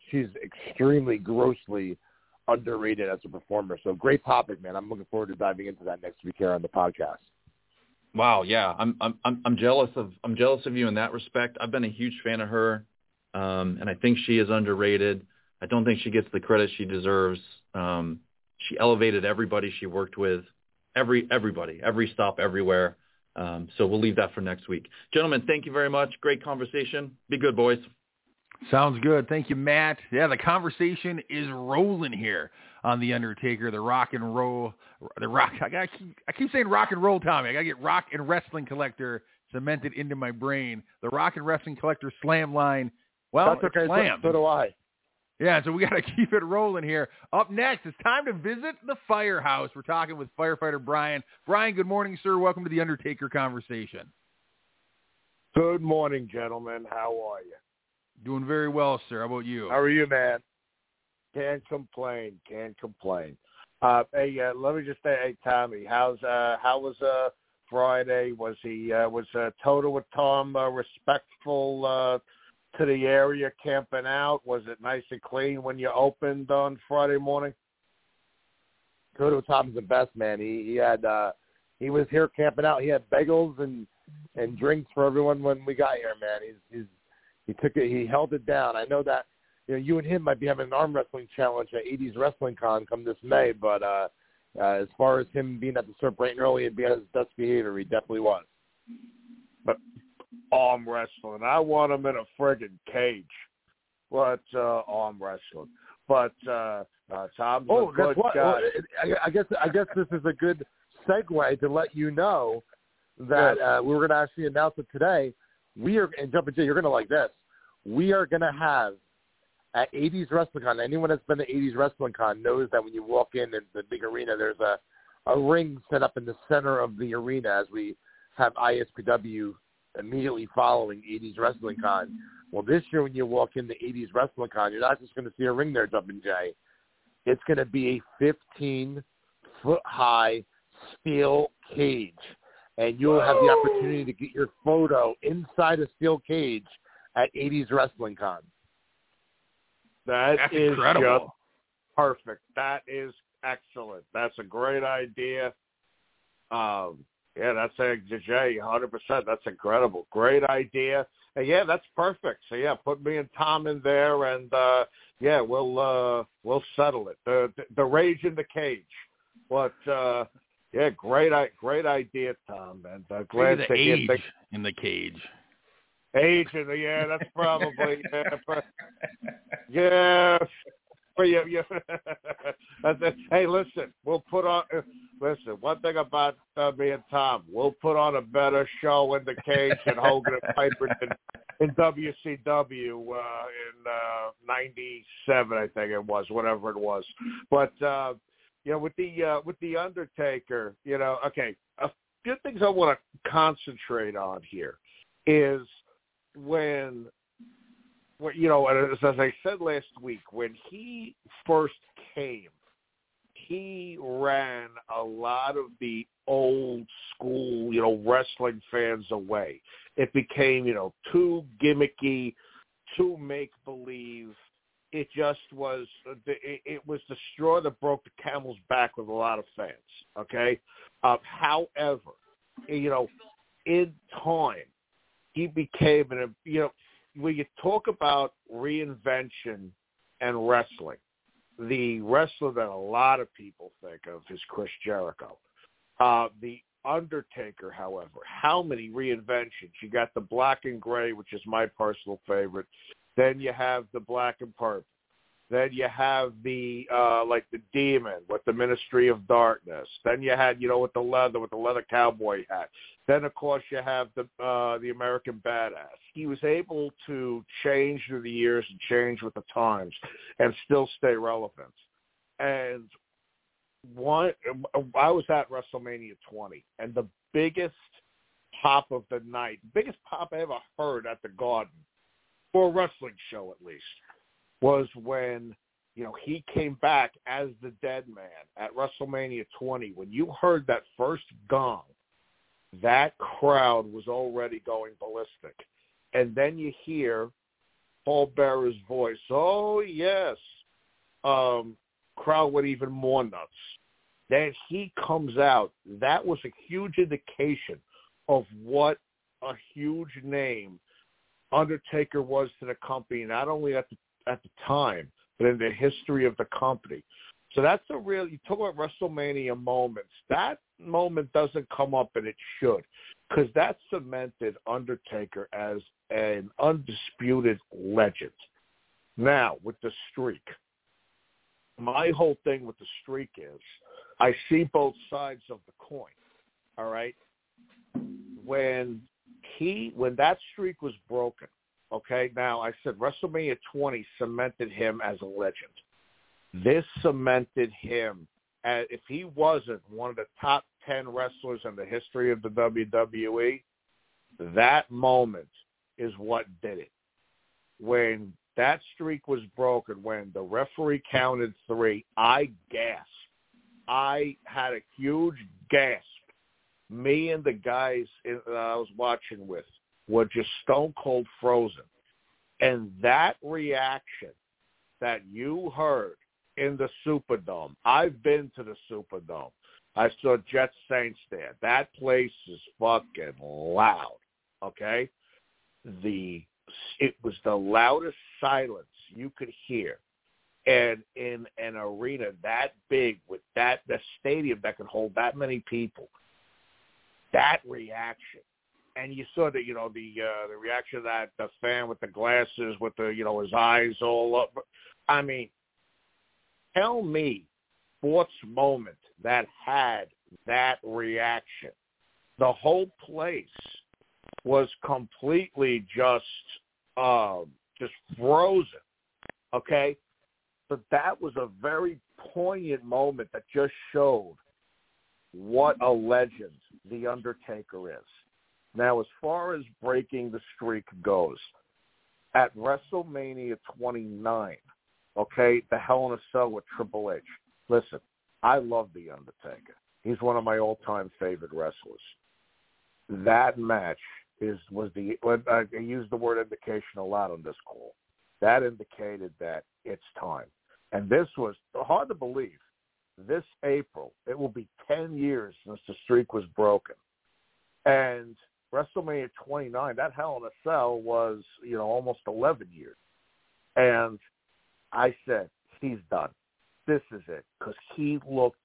she's extremely grossly underrated as a performer. So great topic, man. I'm looking forward to diving into that next week here on the podcast. Wow, yeah, I'm I'm I'm jealous of I'm jealous of you in that respect. I've been a huge fan of her, um, and I think she is underrated. I don't think she gets the credit she deserves. Um, she elevated everybody she worked with, every everybody, every stop, everywhere. Um, so we'll leave that for next week, gentlemen. Thank you very much. Great conversation. Be good, boys. Sounds good. Thank you, Matt. Yeah, the conversation is rolling here on the Undertaker, the rock and roll, the rock. I, gotta keep, I keep saying rock and roll, Tommy. I gotta get rock and wrestling collector cemented into my brain. The rock and wrestling collector slam line. Well, That's okay. Slam. So, so do I. Yeah, so we got to keep it rolling here. Up next, it's time to visit the firehouse. We're talking with firefighter Brian. Brian, good morning, sir. Welcome to the Undertaker conversation. Good morning, gentlemen. How are you? Doing very well, sir. How about you? How are you, man? Can't complain. Can't complain. Uh, hey, uh, let me just say, hey, Tommy, how's uh, how was uh, Friday? Was he uh, was uh, Totowa Tom uh, respectful uh, to the area camping out? Was it nice and clean when you opened on Friday morning? Totowa Tom's the best man. He he had uh, he was here camping out. He had bagels and and drinks for everyone when we got here, man. He's he's he took it. He held it down. I know that you know you and him might be having an arm wrestling challenge at 80s Wrestling Con come this May, but uh, uh, as far as him being at the Surf bright and early and being at his best behavior, he definitely was. But arm wrestling, I want him in a friggin' cage. But uh, arm wrestling, but uh, uh, Tom's oh, a good guess what? guy. Well, I, I guess I guess this is a good segue to let you know that Yes. uh, we were going to actually announce it today. We are, and Jumpin' Jay, you're going to like this. We are going to have at 80s Wrestling Con. Anyone that's been to 80s Wrestling Con knows that when you walk in in the big arena, there's a a ring set up in the center of the arena as we have ISPW immediately following 80s Wrestling Con. Well, this year when you walk into 80s Wrestling Con, you're not just going to see a ring there, Jumpin' Jay. It's going to be a 15 foot high steel cage, and you'll have the opportunity to get your photo inside a steel cage at 80s Wrestling Con. That That's is incredible. just perfect. That is excellent. That's a great idea. Um, yeah, that's a Jay, hundred percent. That's incredible. Great idea. And yeah, that's perfect. So yeah, put me and Tom in there, and uh, yeah, we'll uh, we'll settle it. The, the the rage in the cage. But uh, yeah, great i- great idea, Tom. And uh, glad Maybe the to age in the cage. Age in the yeah, that's probably yeah, pro- yeah. You, you, that's. Hey, listen, we'll put on. uh, Listen, one thing about uh, me and Tom, we'll put on a better show in the cage than Hogan and Piper did in WCW uh, in uh, '97, I think it was, whatever it was. But uh, you know, with the uh, with the Undertaker, you know, okay, a few things I want to concentrate on here is when, when you know, as, as I said last week, when he first came, he ran a lot of the old school, you know, wrestling fans away. It became, you know, too gimmicky, too make believe. It just was. It, was the straw that broke the camel's back with a lot of fans. Okay. Uh, however, you know, in time, he became an you know when you talk about reinvention and wrestling, the wrestler that a lot of people think of is Chris Jericho. Uh, the Undertaker, however, how many reinventions? You got the black and gray, which is my personal favorite. Then you have the black and purple. Then you have the uh like the demon with the Ministry of Darkness. Then you had, you know, with the leather, with the leather cowboy hat. Then of course you have the uh the American Badass. He was able to change through the years and change with the times and still stay relevant. And one I was at WrestleMania 20 and the biggest pop of the night, biggest pop I ever heard at the Garden for a wrestling show at least was when you know he came back as the dead man at WrestleMania 20 when you heard that first gong that crowd was already going ballistic. And then you hear Paul Bearer's voice. Oh yes. Um crowd went even more nuts. Then he comes out. That was a huge indication of what a huge name Undertaker was to the company, not only at the at the time, but in the history of the company. So that's a real. You talk about WrestleMania moments. That moment doesn't come up, and it should, because that cemented Undertaker as an undisputed legend. Now with the streak, my whole thing with the streak is, I see both sides of the coin. All right, when he when that streak was broken, Okay, now I said WrestleMania 20 cemented him as a legend. This cemented him as if he wasn't one of the top 10 wrestlers in the history of the WWE, that moment is what did it. When that streak was broken, when the referee counted three, I gasped. I had a huge gasp. Me and the guys that I was watching with were just stone cold frozen. And that reaction that you heard in the Superdome, I've been to the Superdome. I saw Jet Saints there. That place is fucking loud. Okay? The it was the loudest silence you could hear. And in an arena that big with that the stadium that could hold that many people, that reaction and you saw that you know the uh, the reaction of that the fan with the glasses with the you know his eyes all up. I mean, tell me, sports moment that had that reaction. The whole place was completely just uh, just frozen. Okay, but that was a very poignant moment that just showed what a legend the Undertaker is. Now, as far as breaking the streak goes, at WrestleMania 29, okay, the Hell in a Cell with Triple H. Listen, I love The Undertaker. He's one of my all-time favorite wrestlers. That match is was the I use the word indication a lot on this call. That indicated that it's time, and this was hard to believe. This April, it will be 10 years since the streak was broken, and WrestleMania 29, that Hell in a Cell was, you know, almost 11 years. And I said, he's done. This is it. Because he looked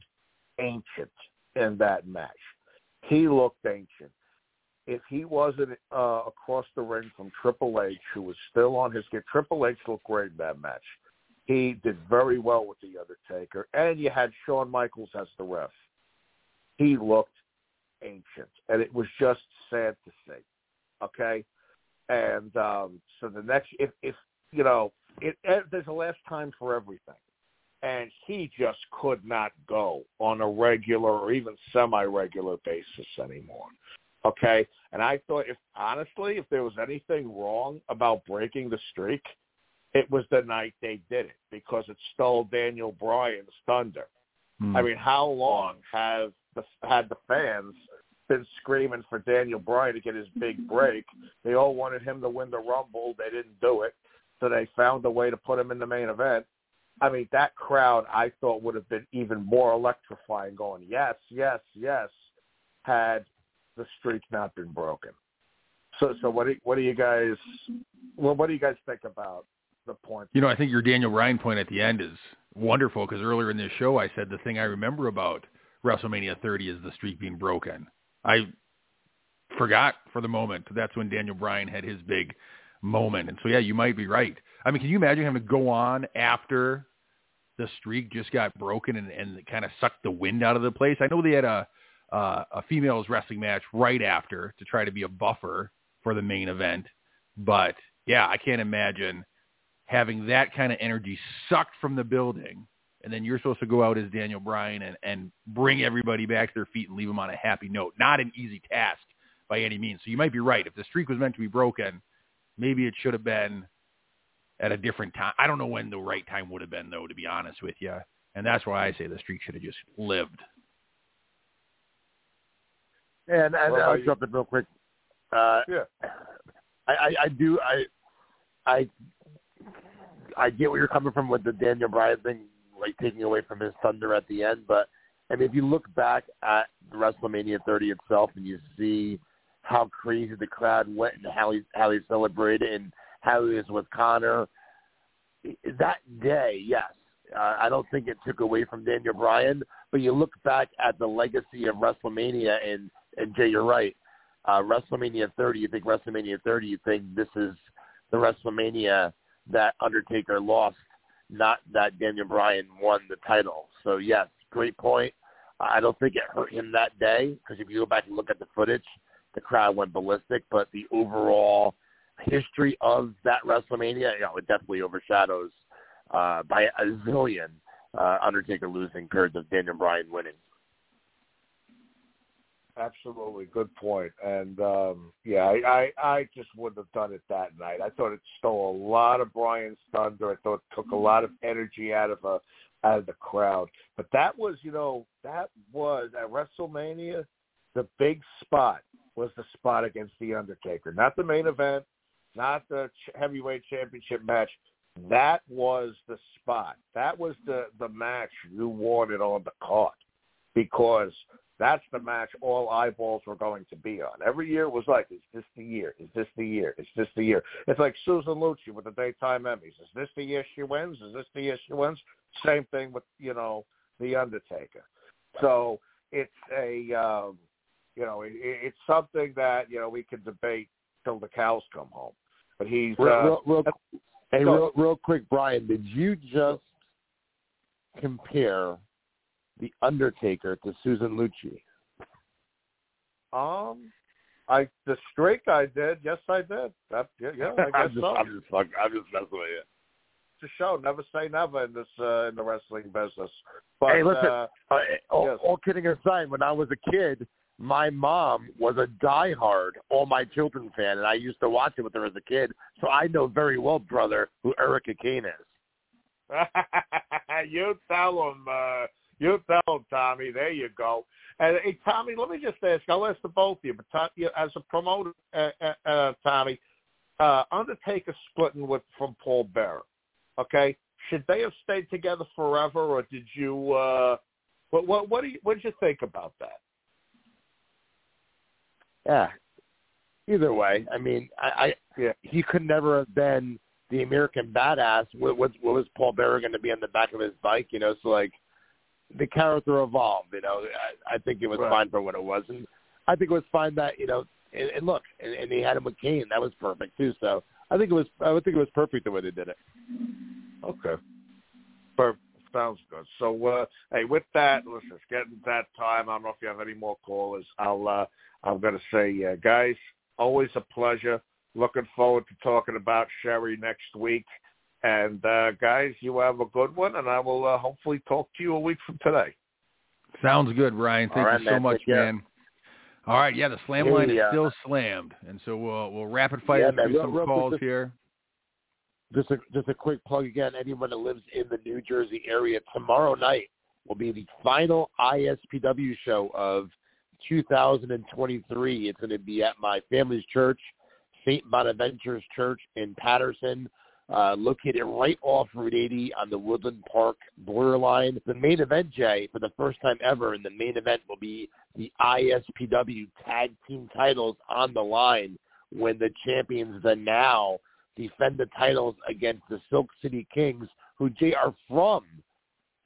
ancient in that match. He looked ancient. If he wasn't uh, across the ring from Triple H, who was still on his get, Triple H looked great in that match. He did very well with The Undertaker. And you had Shawn Michaels as the ref. He looked ancient, and it was just sad to see. Okay, and um, so the next, if if you know, it, it, there's a last time for everything, and he just could not go on a regular or even semi-regular basis anymore. Okay, and I thought, if honestly, if there was anything wrong about breaking the streak, it was the night they did it because it stole Daniel Bryan's thunder. Hmm. I mean, how long have the, had the fans been screaming for Daniel Bryan to get his big break. They all wanted him to win the Rumble. They didn't do it, so they found a way to put him in the main event. I mean, that crowd I thought would have been even more electrifying. Going, yes, yes, yes, had the streak not been broken. So, so what do what do you guys well, what do you guys think about the point? You know, I think your Daniel Bryan point at the end is wonderful because earlier in this show I said the thing I remember about WrestleMania 30 is the streak being broken. I forgot for the moment that's when Daniel Bryan had his big moment. And so yeah, you might be right. I mean, can you imagine having to go on after the streak just got broken and, and kind of sucked the wind out of the place? I know they had a uh, a females wrestling match right after to try to be a buffer for the main event, but yeah, I can't imagine having that kind of energy sucked from the building and then you're supposed to go out as Daniel Bryan and, and bring everybody back to their feet and leave them on a happy note. Not an easy task by any means. So you might be right. If the streak was meant to be broken, maybe it should have been at a different time. I don't know when the right time would have been, though, to be honest with you. And that's why I say the streak should have just lived. And, and Well, I'll jump in real quick. Uh, Yeah. I, I, I do. I, I, I get where you're coming from with the Daniel Bryan thing, like taking away from his thunder at the end. But I mean, if you look back at WrestleMania 30 itself, and you see how crazy the crowd went and how he how he celebrated and how he was with Connor that day, yes. Uh, I don't think it took away from Daniel Bryan, but you look back at the legacy of WrestleMania, and and Jay, you're right. Uh, WrestleMania 30, you think WrestleMania 30, you think this is the WrestleMania that Undertaker lost, not that Daniel Bryan won the title. So yes, great point. I don't think it hurt him that day because if you go back and look at the footage, the crowd went ballistic. But the overall history of that WrestleMania, you know, it definitely overshadows uh, by a zillion uh, Undertaker losing periods of Daniel Bryan winning. Absolutely, good point. And um yeah, I, I I just wouldn't have done it that night. I thought it stole a lot of Brian's thunder. I thought it took a lot of energy out of a out of the crowd. But that was, you know, that was at WrestleMania, the big spot was the spot against the Undertaker, not the main event, not the heavyweight championship match. That was the spot. That was the the match you wanted on the card because that's the match all eyeballs were going to be on. Every year was like, is this the year? Is this the year? Is this the year? It's like Susan Lucci with the daytime Emmys. Is this the year she wins? Is this the year she wins? Same thing with, you know, The Undertaker. So it's a, um, you know, it, it's something that, you know, we can debate till the cows come home. But he's, uh, real, real, hey, real, real quick, Brian, did you just compare the Undertaker to Susan Lucci? um, I the streak I did. Yes, I did. That, yeah, yeah, I guess I'm just, so. I'm just, fuck, I'm just messing with you. to show. Never say never in this uh, in the wrestling business. But Hey, listen. uh, Uh, all, Yes. all kidding aside, when I was a kid, my mom was a diehard All My Children fan, and I used to watch it with her as a kid. So I know very well, brother, who Erica Kane is. you tell him. Uh, you tell him, Tommy. There you go. And hey, Tommy, let me just ask. I'll ask the both of you, but as a promoter, uh, uh, uh, Tommy, uh, Undertaker splitting with from Paul Bearer. Okay, should they have stayed together forever, or did you? Uh, what what what do you what did you think about that? Yeah. Either way, I mean, I, I Yeah. he could never have been the American badass. What, what, what was Paul Bearer going to be on the back of his bike? You know, so like the character evolved. You know, I, I think it was Right. fine for what it was, and I think it was fine that you know. And, and look, and, and they had him with Kane. That was perfect too. So I think it was. I would think it was perfect the way they did it. Okay. Perfect. Sounds good. So, uh, hey, with that, listen, it's getting that time. I don't know if you have any more callers. I'll, uh, I'm going to say, uh, guys, always a pleasure. Looking forward to talking about Sherri next week. And, uh, guys, you have a good one, and I will uh, hopefully talk to you a week from today. Sounds good, Ryan. Thank All right, you so man. much, Take man. All right, yeah, the slam Hey, line is uh, still slammed, and so we'll we'll rapid fire Yeah, through real- some real quick, calls just- here. Just a just a quick plug again. Anyone that lives in the New Jersey area, tomorrow night will be the final ISPW show of 2023. It's going to be at my family's church, St. Bonaventure's Church in Paterson, uh, located right off Route 80 on the Woodland Park borderline. The main event, Jay, for the first time ever, in the main event will be the ISPW tag team titles on the line when the champions, the now defend the titles against the Silk City Kings, who Jay are from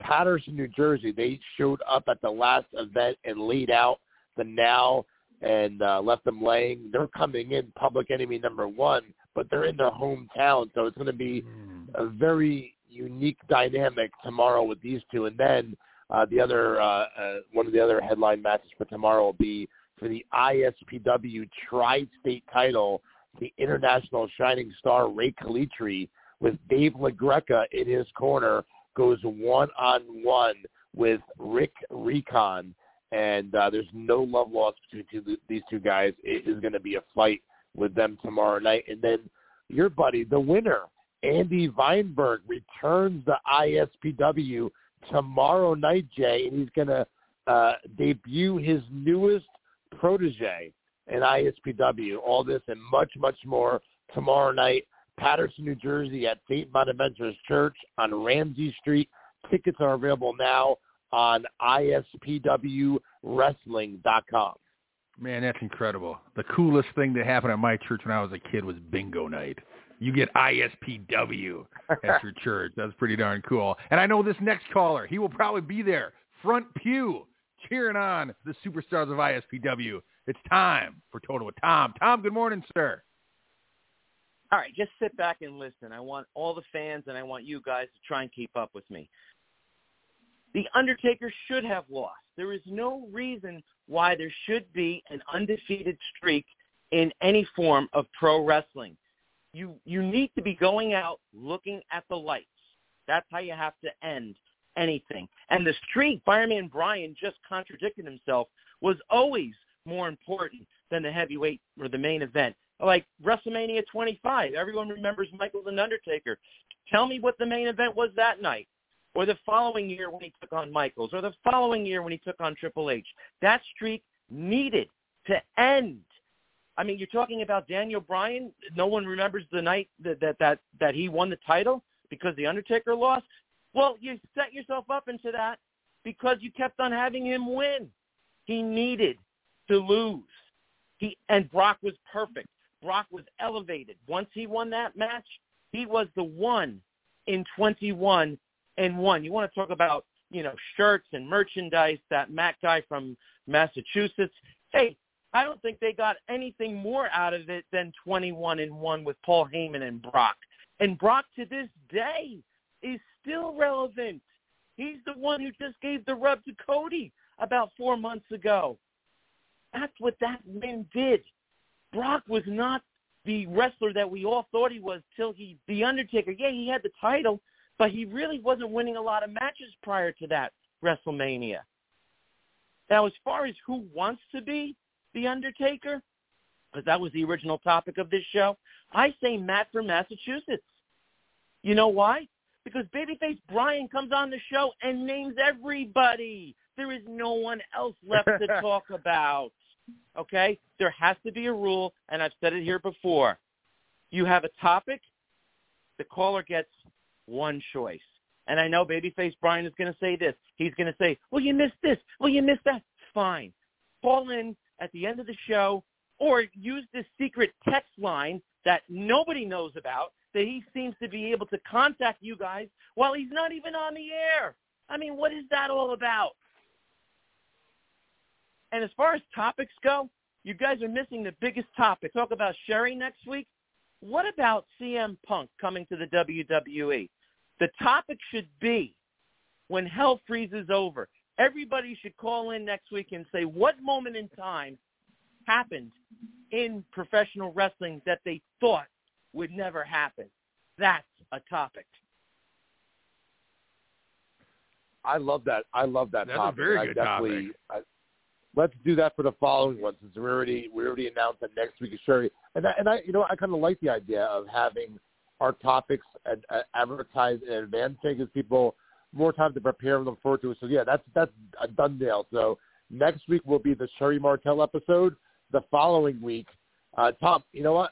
Paterson, New Jersey. They showed up at the last event and laid out the now and uh, left them laying. They're coming in public enemy number one, but they're in their hometown, so it's going to be Mm. a very unique dynamic tomorrow with these two. And then uh, the other uh, uh, one of the other headline matches for tomorrow will be for the ISPW Tri-State title, the International Shining Star Ray Calitri with Dave LaGreca in his corner goes one on one with Rick Recon, and uh, there's no love lost between two, these two guys. It is going to be a fight with them tomorrow night, and then your buddy, the winner, Andy Weinberg, returns the ISPW tomorrow night, Jay, and he's going to uh, debut his newest protege in ISPW. All this and much, much more tomorrow night, Paterson, New Jersey, at St. Bonaventure's Church on Ramsey Street. Tickets are available now on ispwwrestling.com. Man, that's incredible. The coolest thing that happened at my church when I was a kid was bingo night. You get ISPW at your church. That's pretty darn cool. And I know this next caller, he will probably be there, front pew, cheering on the superstars of ISPW. It's time for Totowa Tom. Tom, good morning, sir. All right, just sit back and listen. I want all the fans and I want you guys to try and keep up with me. The Undertaker should have lost. There is no reason why there should be an undefeated streak in any form of pro wrestling. You you need to be going out looking at the lights. That's how you have to end anything. And the streak, Fireman Brian just contradicted himself, was always more important than the heavyweight or the main event. Like WrestleMania 25, everyone remembers Michael the Undertaker. Tell me what the main event was that night or the following year when he took on Michaels, or the following year when he took on Triple H. That streak needed to end. I mean, you're talking about Daniel Bryan. No one remembers the night that that that, that he won the title because the Undertaker lost. Well, you set yourself up into that because you kept on having him win. He needed to lose. He and Brock was perfect. Brock was elevated. Once he won that match, he was the one in 21 and one. You want to talk about, you know, shirts and merchandise, that Matt guy from Massachusetts. Hey, I don't think they got anything more out of it than 21 and 1 with Paul Heyman and Brock. And Brock to this day is still relevant. He's the one who just gave the rub to Cody about 4 months ago. That's what that win did. Brock was not the wrestler that we all thought he was till he the Undertaker. Yeah, he had the title, but he really wasn't winning a lot of matches prior to that WrestleMania. Now, as far as who wants to be the Undertaker, because that was the original topic of this show, I say Matt from Massachusetts. You know why? Because Babyface Brian comes on the show and names everybody. There is no one else left to talk about. Okay? There has to be a rule, and I've said it here before. You have a topic, the caller gets one choice. And I know Babyface Brian is going to say this. He's going to say, well, you missed this. Well, you missed that. Fine. Call in at the end of the show or use this secret text line that nobody knows about that he seems to be able to contact you guys while he's not even on the air. I mean, what is that all about? And as far as topics go, you guys are missing the biggest topic. Talk about Sherri next week. What about CM Punk coming to the WWE? The topic should be when hell freezes over. Everybody should call in next week and say what moment in time happened in professional wrestling that they thought would never happen. That's a topic. I love that. I love that That's a topic. very I good definitely, I, let's do that for the following one since we already we already announced that next week is Sherri. And I, and I you know I kind of like the idea of having our topics and, uh, advertised in advance, it gives people more time to prepare and look forward to it. So yeah, that's that's a done deal. So next week will be the Sherri Martel episode. The following week, uh, Tom, you know what?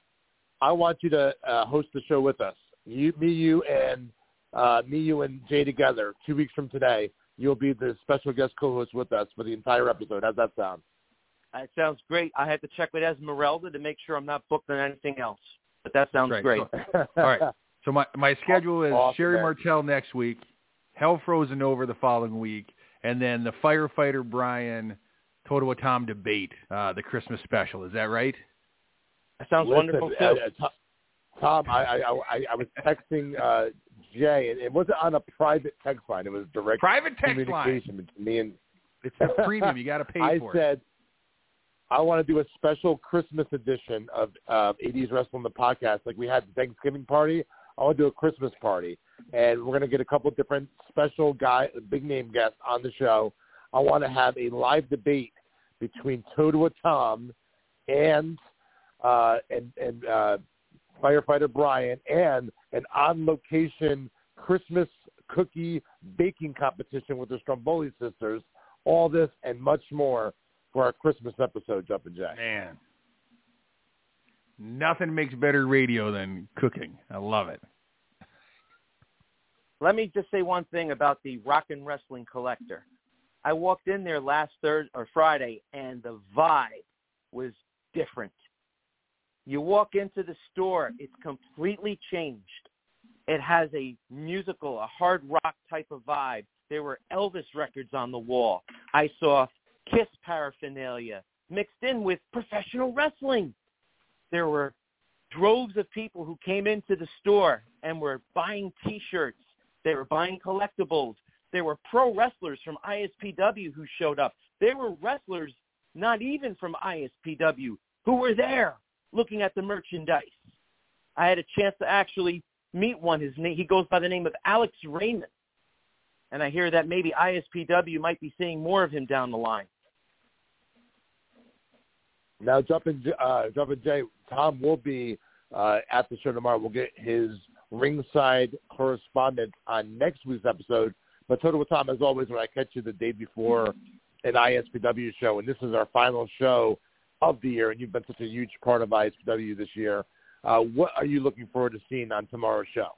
I want you to uh, host the show with us. You, me, you, and uh, me, you, and Jay together. Two weeks from today, you'll be the special guest co-host with us for the entire episode. How's that sound? That sounds great. I have to check with Esmeralda to make sure I'm not booked on anything else. But that sounds Right. great. All right. So my my schedule is Awesome, Sherri man. Martel next week, Hell Frozen Over the following week, and then the firefighter Brian Totowa Tom debate, uh, the Christmas special. Is that right? That sounds Listen, wonderful uh, too. uh, Tom, I, I, I, I was texting uh, Jay, and it wasn't on a private text line. It was direct Private text line. communication between me and. It's a premium. You got to pay I for it. said, I want to do a special Christmas edition of uh, 80s Wrestling the podcast, like we had the Thanksgiving party. I want to do a Christmas party, and we're going to get a couple different special guy, big name guests on the show. I want to have a live debate between Totowa Tom and uh, and and uh, firefighter Brian, and an on location Christmas cookie baking competition with the Stromboli sisters. All this and much more for our Christmas episode, Jumpin' Jack. Man, nothing makes better radio than cooking. I love it. Let me just say one thing about the Rock and Wrestling Collector. I walked in there last Thursday or Friday, and the vibe was different. You walk into the store, it's completely changed. It has a musical, a hard rock type of vibe. There were Elvis records on the wall. I saw Kiss paraphernalia mixed in with professional wrestling. There were droves of people who came into the store and were buying T-shirts. They were buying collectibles. There were pro wrestlers from ISPW who showed up. There were wrestlers not even from ISPW who were there looking at the merchandise. I had a chance to actually meet one. His name, he goes by the name of Alex Raymond. And I hear that maybe ISPW might be seeing more of him down the line. Now, Jumpin' J- uh, Jumpin' Jay, Tom will be uh, at the show tomorrow. We'll get his ringside correspondence on next week's episode. But Totowa Tom, as always, when I catch you the day before an ISPW show, and this is our final show of the year, and you've been such a huge part of ISPW this year. Uh, what are you looking forward to seeing on tomorrow's show?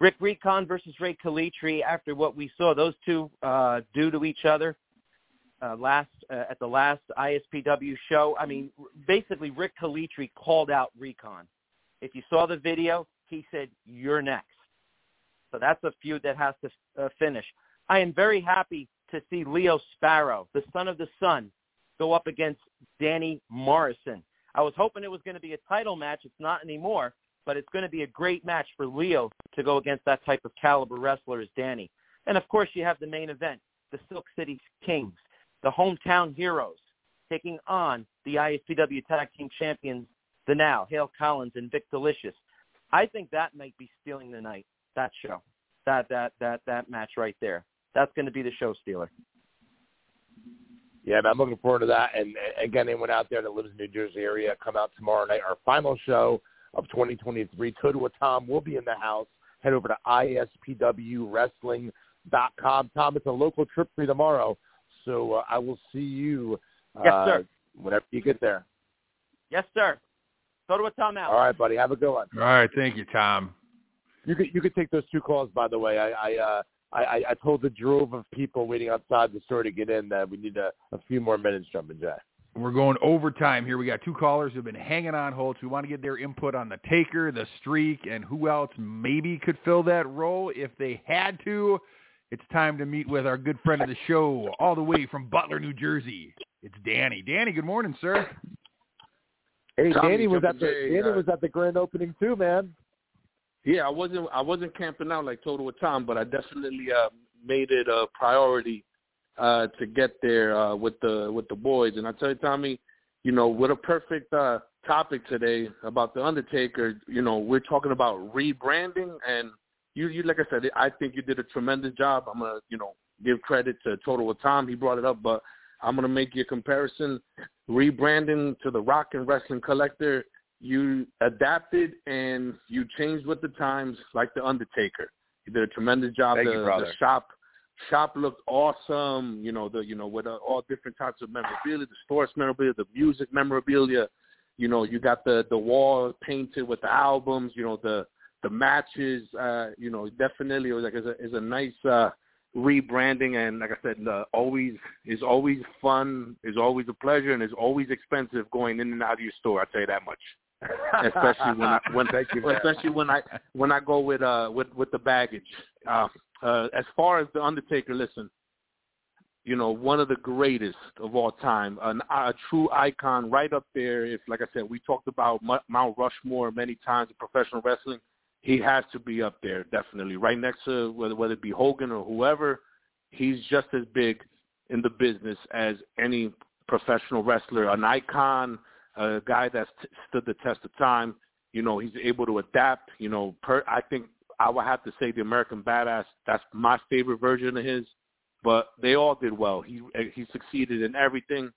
Rick Recon versus Ray Calitri. After what we saw those two uh, do to each other uh, last uh, at the last ISPW show, I mean, basically Rick Calitri called out Recon. If you saw the video, he said, "You're next." So that's a feud that has to uh, finish. I am very happy to see Leo Sparrow, the son of the sun, go up against Danny Morrison. I was hoping it was going to be a title match. It's not anymore, but it's going to be a great match for Leo to go against that type of caliber wrestler as Danny. And of course, you have the main event, the Silk City Kings, the hometown heroes, taking on the ISPW Tag Team Champions, the now Hale Collins and Vik Dalishus. I think that might be stealing the night. That show, that that that that match right there. That's going to be the show stealer. Yeah, man, I'm looking forward to that. And again, anyone out there that lives in the New Jersey area, come out tomorrow night. Our final show of 2023. Totowa Tom will be in the house. Head over to ispwwrestling.com. Tom, it's a local trip for you tomorrow, so uh, I will see you uh, Yes, sir. whenever you get there. Yes, sir. Totowa Tom out. All right, buddy. Have a good one. All right, thank you, Tom. You could you could take those two calls. By the way, I I uh, I, I I told the drove of people waiting outside the store to get in that we need a, a few more minutes, jumping jack. We're going overtime here. We got two callers who've been hanging on hold. We want to get their input on the taker, the streak, and who else maybe could fill that role if they had to. It's time to meet with our good friend of the show, all the way from Butler, New Jersey. It's Danny. Danny, good morning, sir. Hey, Tommy Danny was at the Jay, Danny uh, was at the grand opening too, man. Yeah, I wasn't I wasn't camping out like Totowa Tom, but I definitely uh, made it a priority uh, to get there uh, with the with the boys. And I tell you, Tommy, you know, with a perfect uh, topic today about the Undertaker, you know, we're talking about rebranding, and you, you like I said, I think you did a tremendous job. I'm gonna, you know, give credit to Totowa Tom. He brought it up, but I'm gonna make you a comparison. Rebranding to the Rock and Wrestling Collector, you adapted and you changed with the times, like the Undertaker. You did a tremendous job. Thank the, you, the shop shop looked awesome. You know the you know with uh, all different types of memorabilia, the sports memorabilia, the music memorabilia. You know you got the the wall painted with the albums. You know the the matches. Uh, you know definitely it was like it's a, it's a nice uh, rebranding and like I said, uh, always is always fun, is always a pleasure, and is always expensive going in and out of your store. I tell you that much. especially when I, when especially when I when I go with uh with with the baggage. Uh, uh, as far as the Undertaker, listen, you know, one of the greatest of all time, an, a true icon, right up there. If, like I said, we talked about Mount Rushmore many times in professional wrestling, he has to be up there, definitely, right next to whether whether it be Hogan or whoever. He's just as big in the business as any professional wrestler, an icon, a guy that's t- stood the test of time. You know, he's able to adapt. You know, per, I think I would have to say the American Badass. That's my favorite version of his but they all did well. He he succeeded in everything.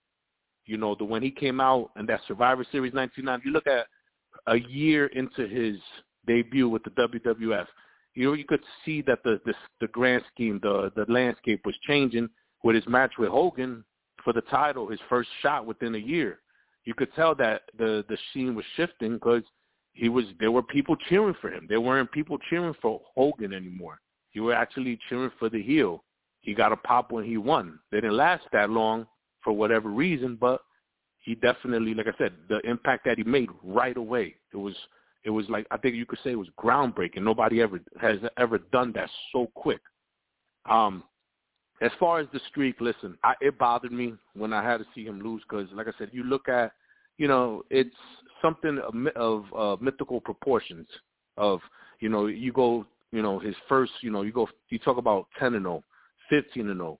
You know, the when he came out and that Survivor Series 1990, you look at a year into his debut with the WWF, you know, you could see that the the, the grand scheme, the the landscape was changing with his match with Hogan for the title, his first shot within a year. You could tell that the the scene was shifting because he was there were people cheering for him. There weren't people cheering for Hogan anymore. You were actually cheering for the heel he got a pop when he won. They didn't last that long for whatever reason, but he definitely, like I said, the impact that he made right away. It was it was like I think you could say it was groundbreaking. Nobody ever has ever done that so quick. Um, as far as the streak, listen, I, it bothered me when I had to see him lose because, like I said, you look at, you know, it's something of, of uh, mythical proportions. Of you know, you go, you know, his first, you know, you go, you talk about ten and zero. 15 and 0,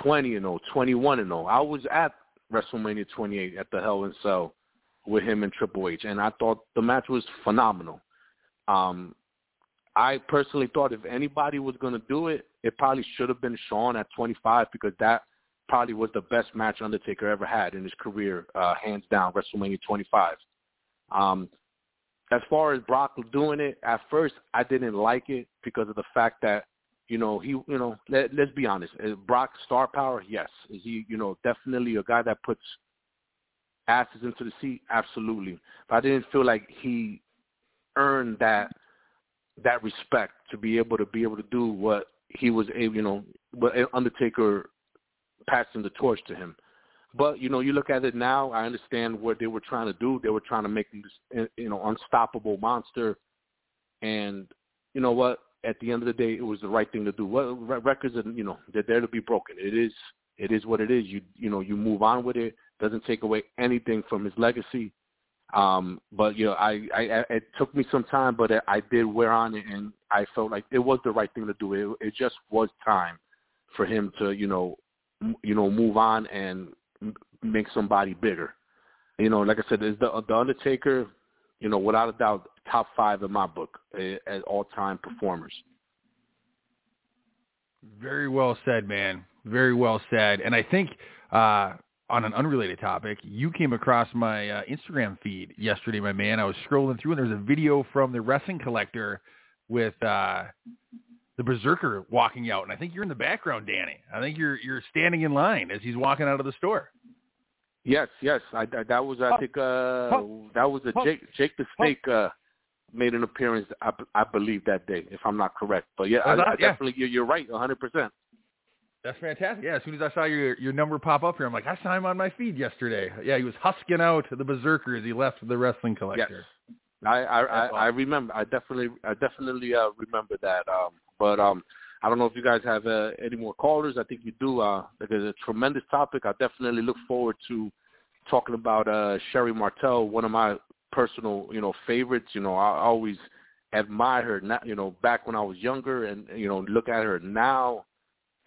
20 and 0, 21 and 0. I was at WrestleMania 28 at the Hell in Cell with him and Triple H, and I thought the match was phenomenal. Um, I personally thought if anybody was going to do it, it probably should have been Shawn at 25 because that probably was the best match Undertaker ever had in his career, uh, hands down, WrestleMania 25. Um, as far as Brock doing it, at first I didn't like it because of the fact that you know, he, you know, let, let's be honest. Is Brock star power? Yes. Is he, you know, definitely a guy that puts asses into the seat? Absolutely. But I didn't feel like he earned that that respect to be able to be able to do what he was able, you know, what Undertaker passing the torch to him. But you know, you look at it now. I understand what they were trying to do. They were trying to make this, eh, you know, unstoppable monster. And you know what? at the end of the day, it was the right thing to do. Well, records are, you know, they're there to be broken. It is, it is what it is. You, you know, you move on with it. Doesn't take away anything from his legacy. Um, but you know, I, I, it took me some time, but I did wear on it, and I felt like it was the right thing to do. It, it just was time for him to, you know, you know, move on and make somebody bigger. You know, like I said, is the the Undertaker you know, without a doubt, top five in my book eh, as all-time performers. Very well said, man. Very well said. And I think uh, on an unrelated topic, you came across my uh, Instagram feed yesterday, my man. I was scrolling through, and there's a video from the Wrestling Collector with uh, the Berserker walking out, and I think you're in the background, Danny. I think you're you're standing in line as he's walking out of the store. Yes, yes. I, I that was I think uh that was a Jake Jake the Snake uh made an appearance I, I believe that day if I'm not correct. But yeah, I, I definitely you're, you're right 100%. That's fantastic. Yeah, as soon as I saw your your number pop up here, I'm like, I saw him on my feed yesterday. Yeah, he was husking out the berserker as he left the wrestling collector. Yes. I I, I, I remember. I definitely I definitely uh, remember that. Um, but um, I don't know if you guys have uh, any more callers. I think you do. Uh, it's a tremendous topic. I definitely look forward to talking about uh, Sherri Martel, one of my personal, you know, favorites. You know, I always admired her. Now, you know, back when I was younger, and you know, look at her now,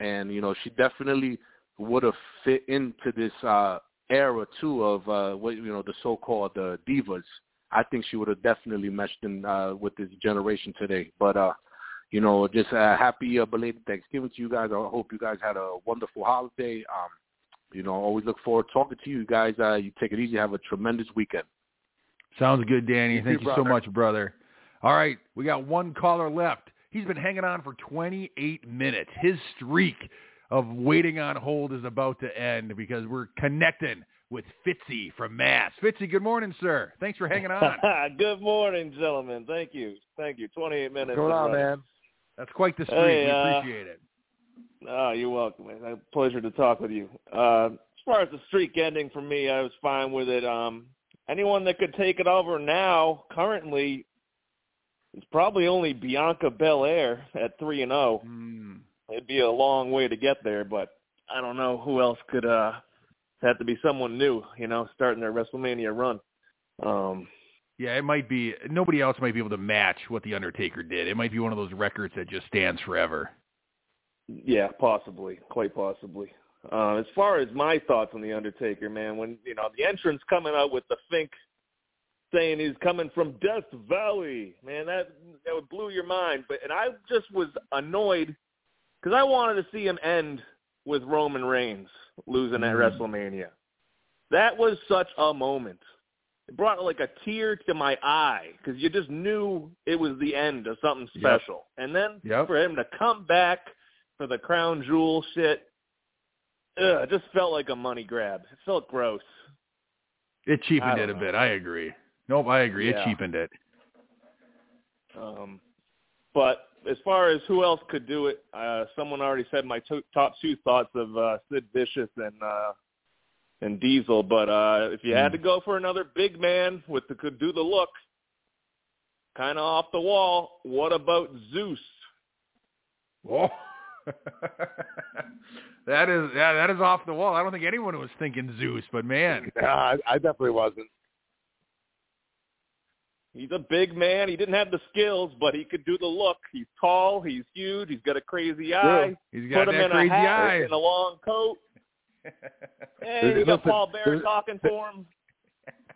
and you know, she definitely would have fit into this uh, era too of uh, what you know the so-called uh, divas. I think she would have definitely meshed in uh, with this generation today. But uh, you know, just a happy uh, belated Thanksgiving to you guys. I hope you guys had a wonderful holiday. Um, you know, always look forward to talking to you guys. Uh, you take it easy. Have a tremendous weekend. Sounds good, Danny. Thank you, you so much, brother. All right, we got one caller left. He's been hanging on for 28 minutes. His streak of waiting on hold is about to end because we're connecting with Fitzy from Mass. Fitzy, good morning, sir. Thanks for hanging on. good morning, gentlemen. Thank you. Thank you. 28 minutes. What's going on, man? That's quite the streak. Hey, we uh, appreciate it. Oh, you're welcome. Man. A pleasure to talk with you. Uh, as far as the streak ending for me, I was fine with it. Um, anyone that could take it over now, currently, is probably only Bianca Belair at three and zero. Oh. Hmm. It'd be a long way to get there, but I don't know who else could uh have to be someone new, you know, starting their WrestleMania run. Um Yeah, it might be. Nobody else might be able to match what the Undertaker did. It might be one of those records that just stands forever. Yeah, possibly, quite possibly. Uh, as far as my thoughts on the Undertaker, man, when you know the entrance coming out with the Fink saying he's coming from Death Valley, man, that that would blew your mind. But and I just was annoyed because I wanted to see him end with Roman Reigns losing at Mm. WrestleMania. That was such a moment. It brought like a tear to my eye because you just knew it was the end of something Yep. special. And then Yep. for him to come back for the crown jewel shit, ugh, it just felt like a money grab. It felt gross. It cheapened it a know. bit. I agree. Nope, I agree. It cheapened it. Um, but as far as who else could do it, uh, someone already said my to- top two thoughts of uh, Sid Vicious and uh, and Diesel. But uh, if you had to go for another big man with the could do the look, kind of off the wall, what about Zeus? Whoa. that is yeah, that is off the wall. I don't think anyone was thinking Zeus, but man, I, I definitely wasn't. He's a big man. He didn't have the skills, but he could do the look. He's tall. He's huge. He's got a crazy eye. he's got Put him that in crazy a hat eye. and a long coat. Hey, you got Paul Bearer talking for him.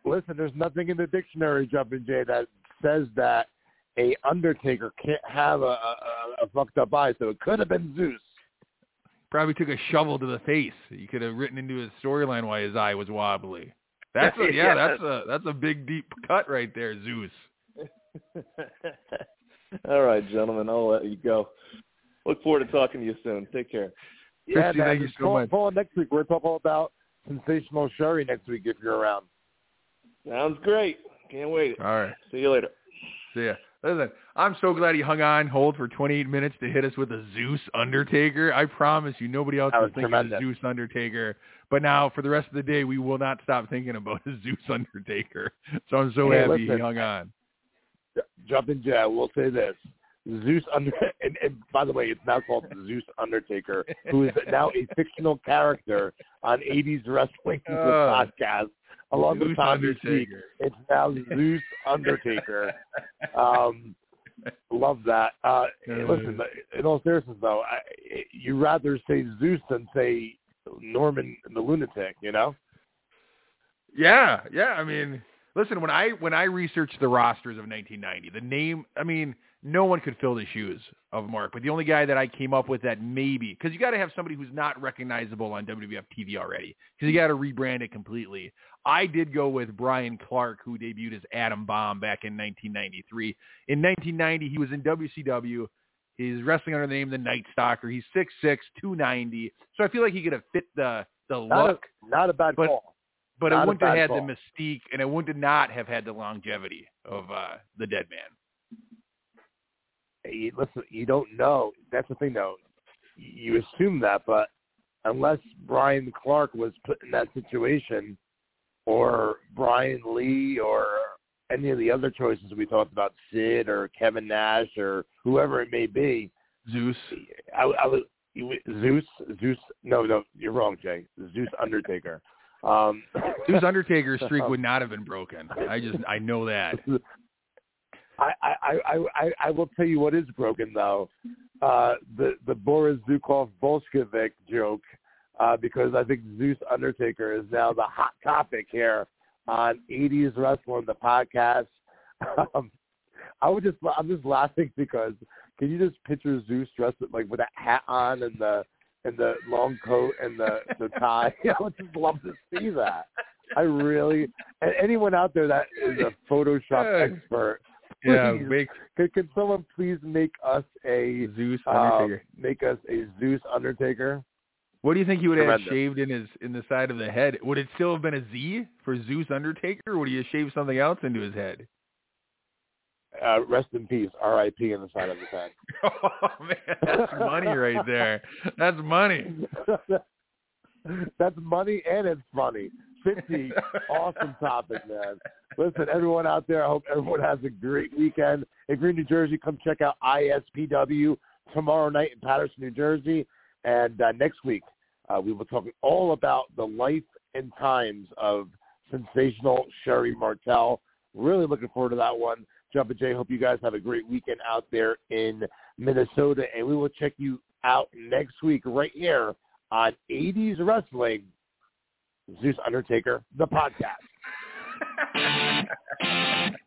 Listen, there's nothing in the dictionary, Jumpin' Jay, that says that a Undertaker can't have a, a, a- a fucked up eye, so it could have been Zeus. Probably took a shovel to the face. You could have written into his storyline why his eye was wobbly. That's a, yeah, Yeah. that's a that's a big deep cut right there, Zeus. All right, gentlemen, I'll let you go. Look forward to talking to you soon. Take care. Yeah, Christy, thank you so call, much. call next week. We're talking about sensational Sherri next week if you're around. Sounds great. Can't wait. All right. See you later. See ya. Listen, I'm so glad he hung on hold for 28 minutes to hit us with a Zeus Undertaker. I promise you, nobody else That was was thinking of Zeus Undertaker. But now, for the rest of the day, we will not stop thinking about a Zeus Undertaker. So I'm so Hey, happy he hung on. Jumping Jay, I will say this. Zeus Under and, and by the way, it's now called Zeus Undertaker, who is now a fictional character on 80s wrestling Oh. podcast along with Zeus Tom Mystique. Undertaker. It's now Zeus Undertaker. um, love that. Uh, listen, in all seriousness, though, I, you rather say Zeus than say Norman the lunatic. You know? Yeah, yeah. I mean, listen, when I when I researched the rosters of 1990, the name, I mean, no one could fill the shoes of Mark. But the only guy that I came up with that maybe, because you got to have somebody who's not recognizable on WWF TV already, because you got to rebrand it completely. I did go with Brian Clark, who debuted as Adam Bomb back in 1993. In 1990, he was in WCW. He's wrestling under the name The Night Stalker. He's 6'6", 290. So I feel like he could have fit the the Not look a, not a bad But- call. but Not it wouldn't have had call. the mystique, and it wouldn't have not have had the longevity of uh, the Dead Man. you, listen, you don't know. That's the thing, though. You assume that, but unless Brian Clark was put in that situation, or Brian Lee, or any of the other choices we talked about, Sid or Kevin Nash or whoever it may be, Zeus. I, I was Zeus. Zeus. No, no, you're wrong, Jay. Zeus Undertaker. Um, Zeus Undertaker's streak would not have been broken. I just I know that. I, I, I, I, I will tell you what is broken though. Uh, the the Boris Zhukov Bolshevik joke, uh, because I think Zeus Undertaker is now the hot topic here on 80s Wrestling, the podcast. Um, I would just I'm just laughing because can you just picture Zeus dressed with, like with a hat on and the and the long coat and the the tie? I would just love to see that. I really and anyone out there that is a Photoshop expert, Yeah, make can, can someone please make us a Zeus uh, Undertaker. make us a Zeus Undertaker? What do you think he would have shaved in his in the side of the head? Would it still have been a Z for Zeus Undertaker, or would he have shaved something else into his head? Uh, rest in peace, R.I.P. in the side of his head. Oh man, that's money right there. That's money. That's money and it's funny. Fitzy, awesome topic, man. Listen, everyone out there, I hope everyone has a great weekend. If you're in New Jersey, come check out ISPW tomorrow night in Paterson, New Jersey, and uh, next week Uh, we will talk all about the life and times of sensational Sherri Martel. Really looking forward to that one. Jumpin' Jay, hope you guys have a great weekend out there in Minnesota, and we will check you out next week right here on 80s Wrestling, Zeus Undertaker, the podcast.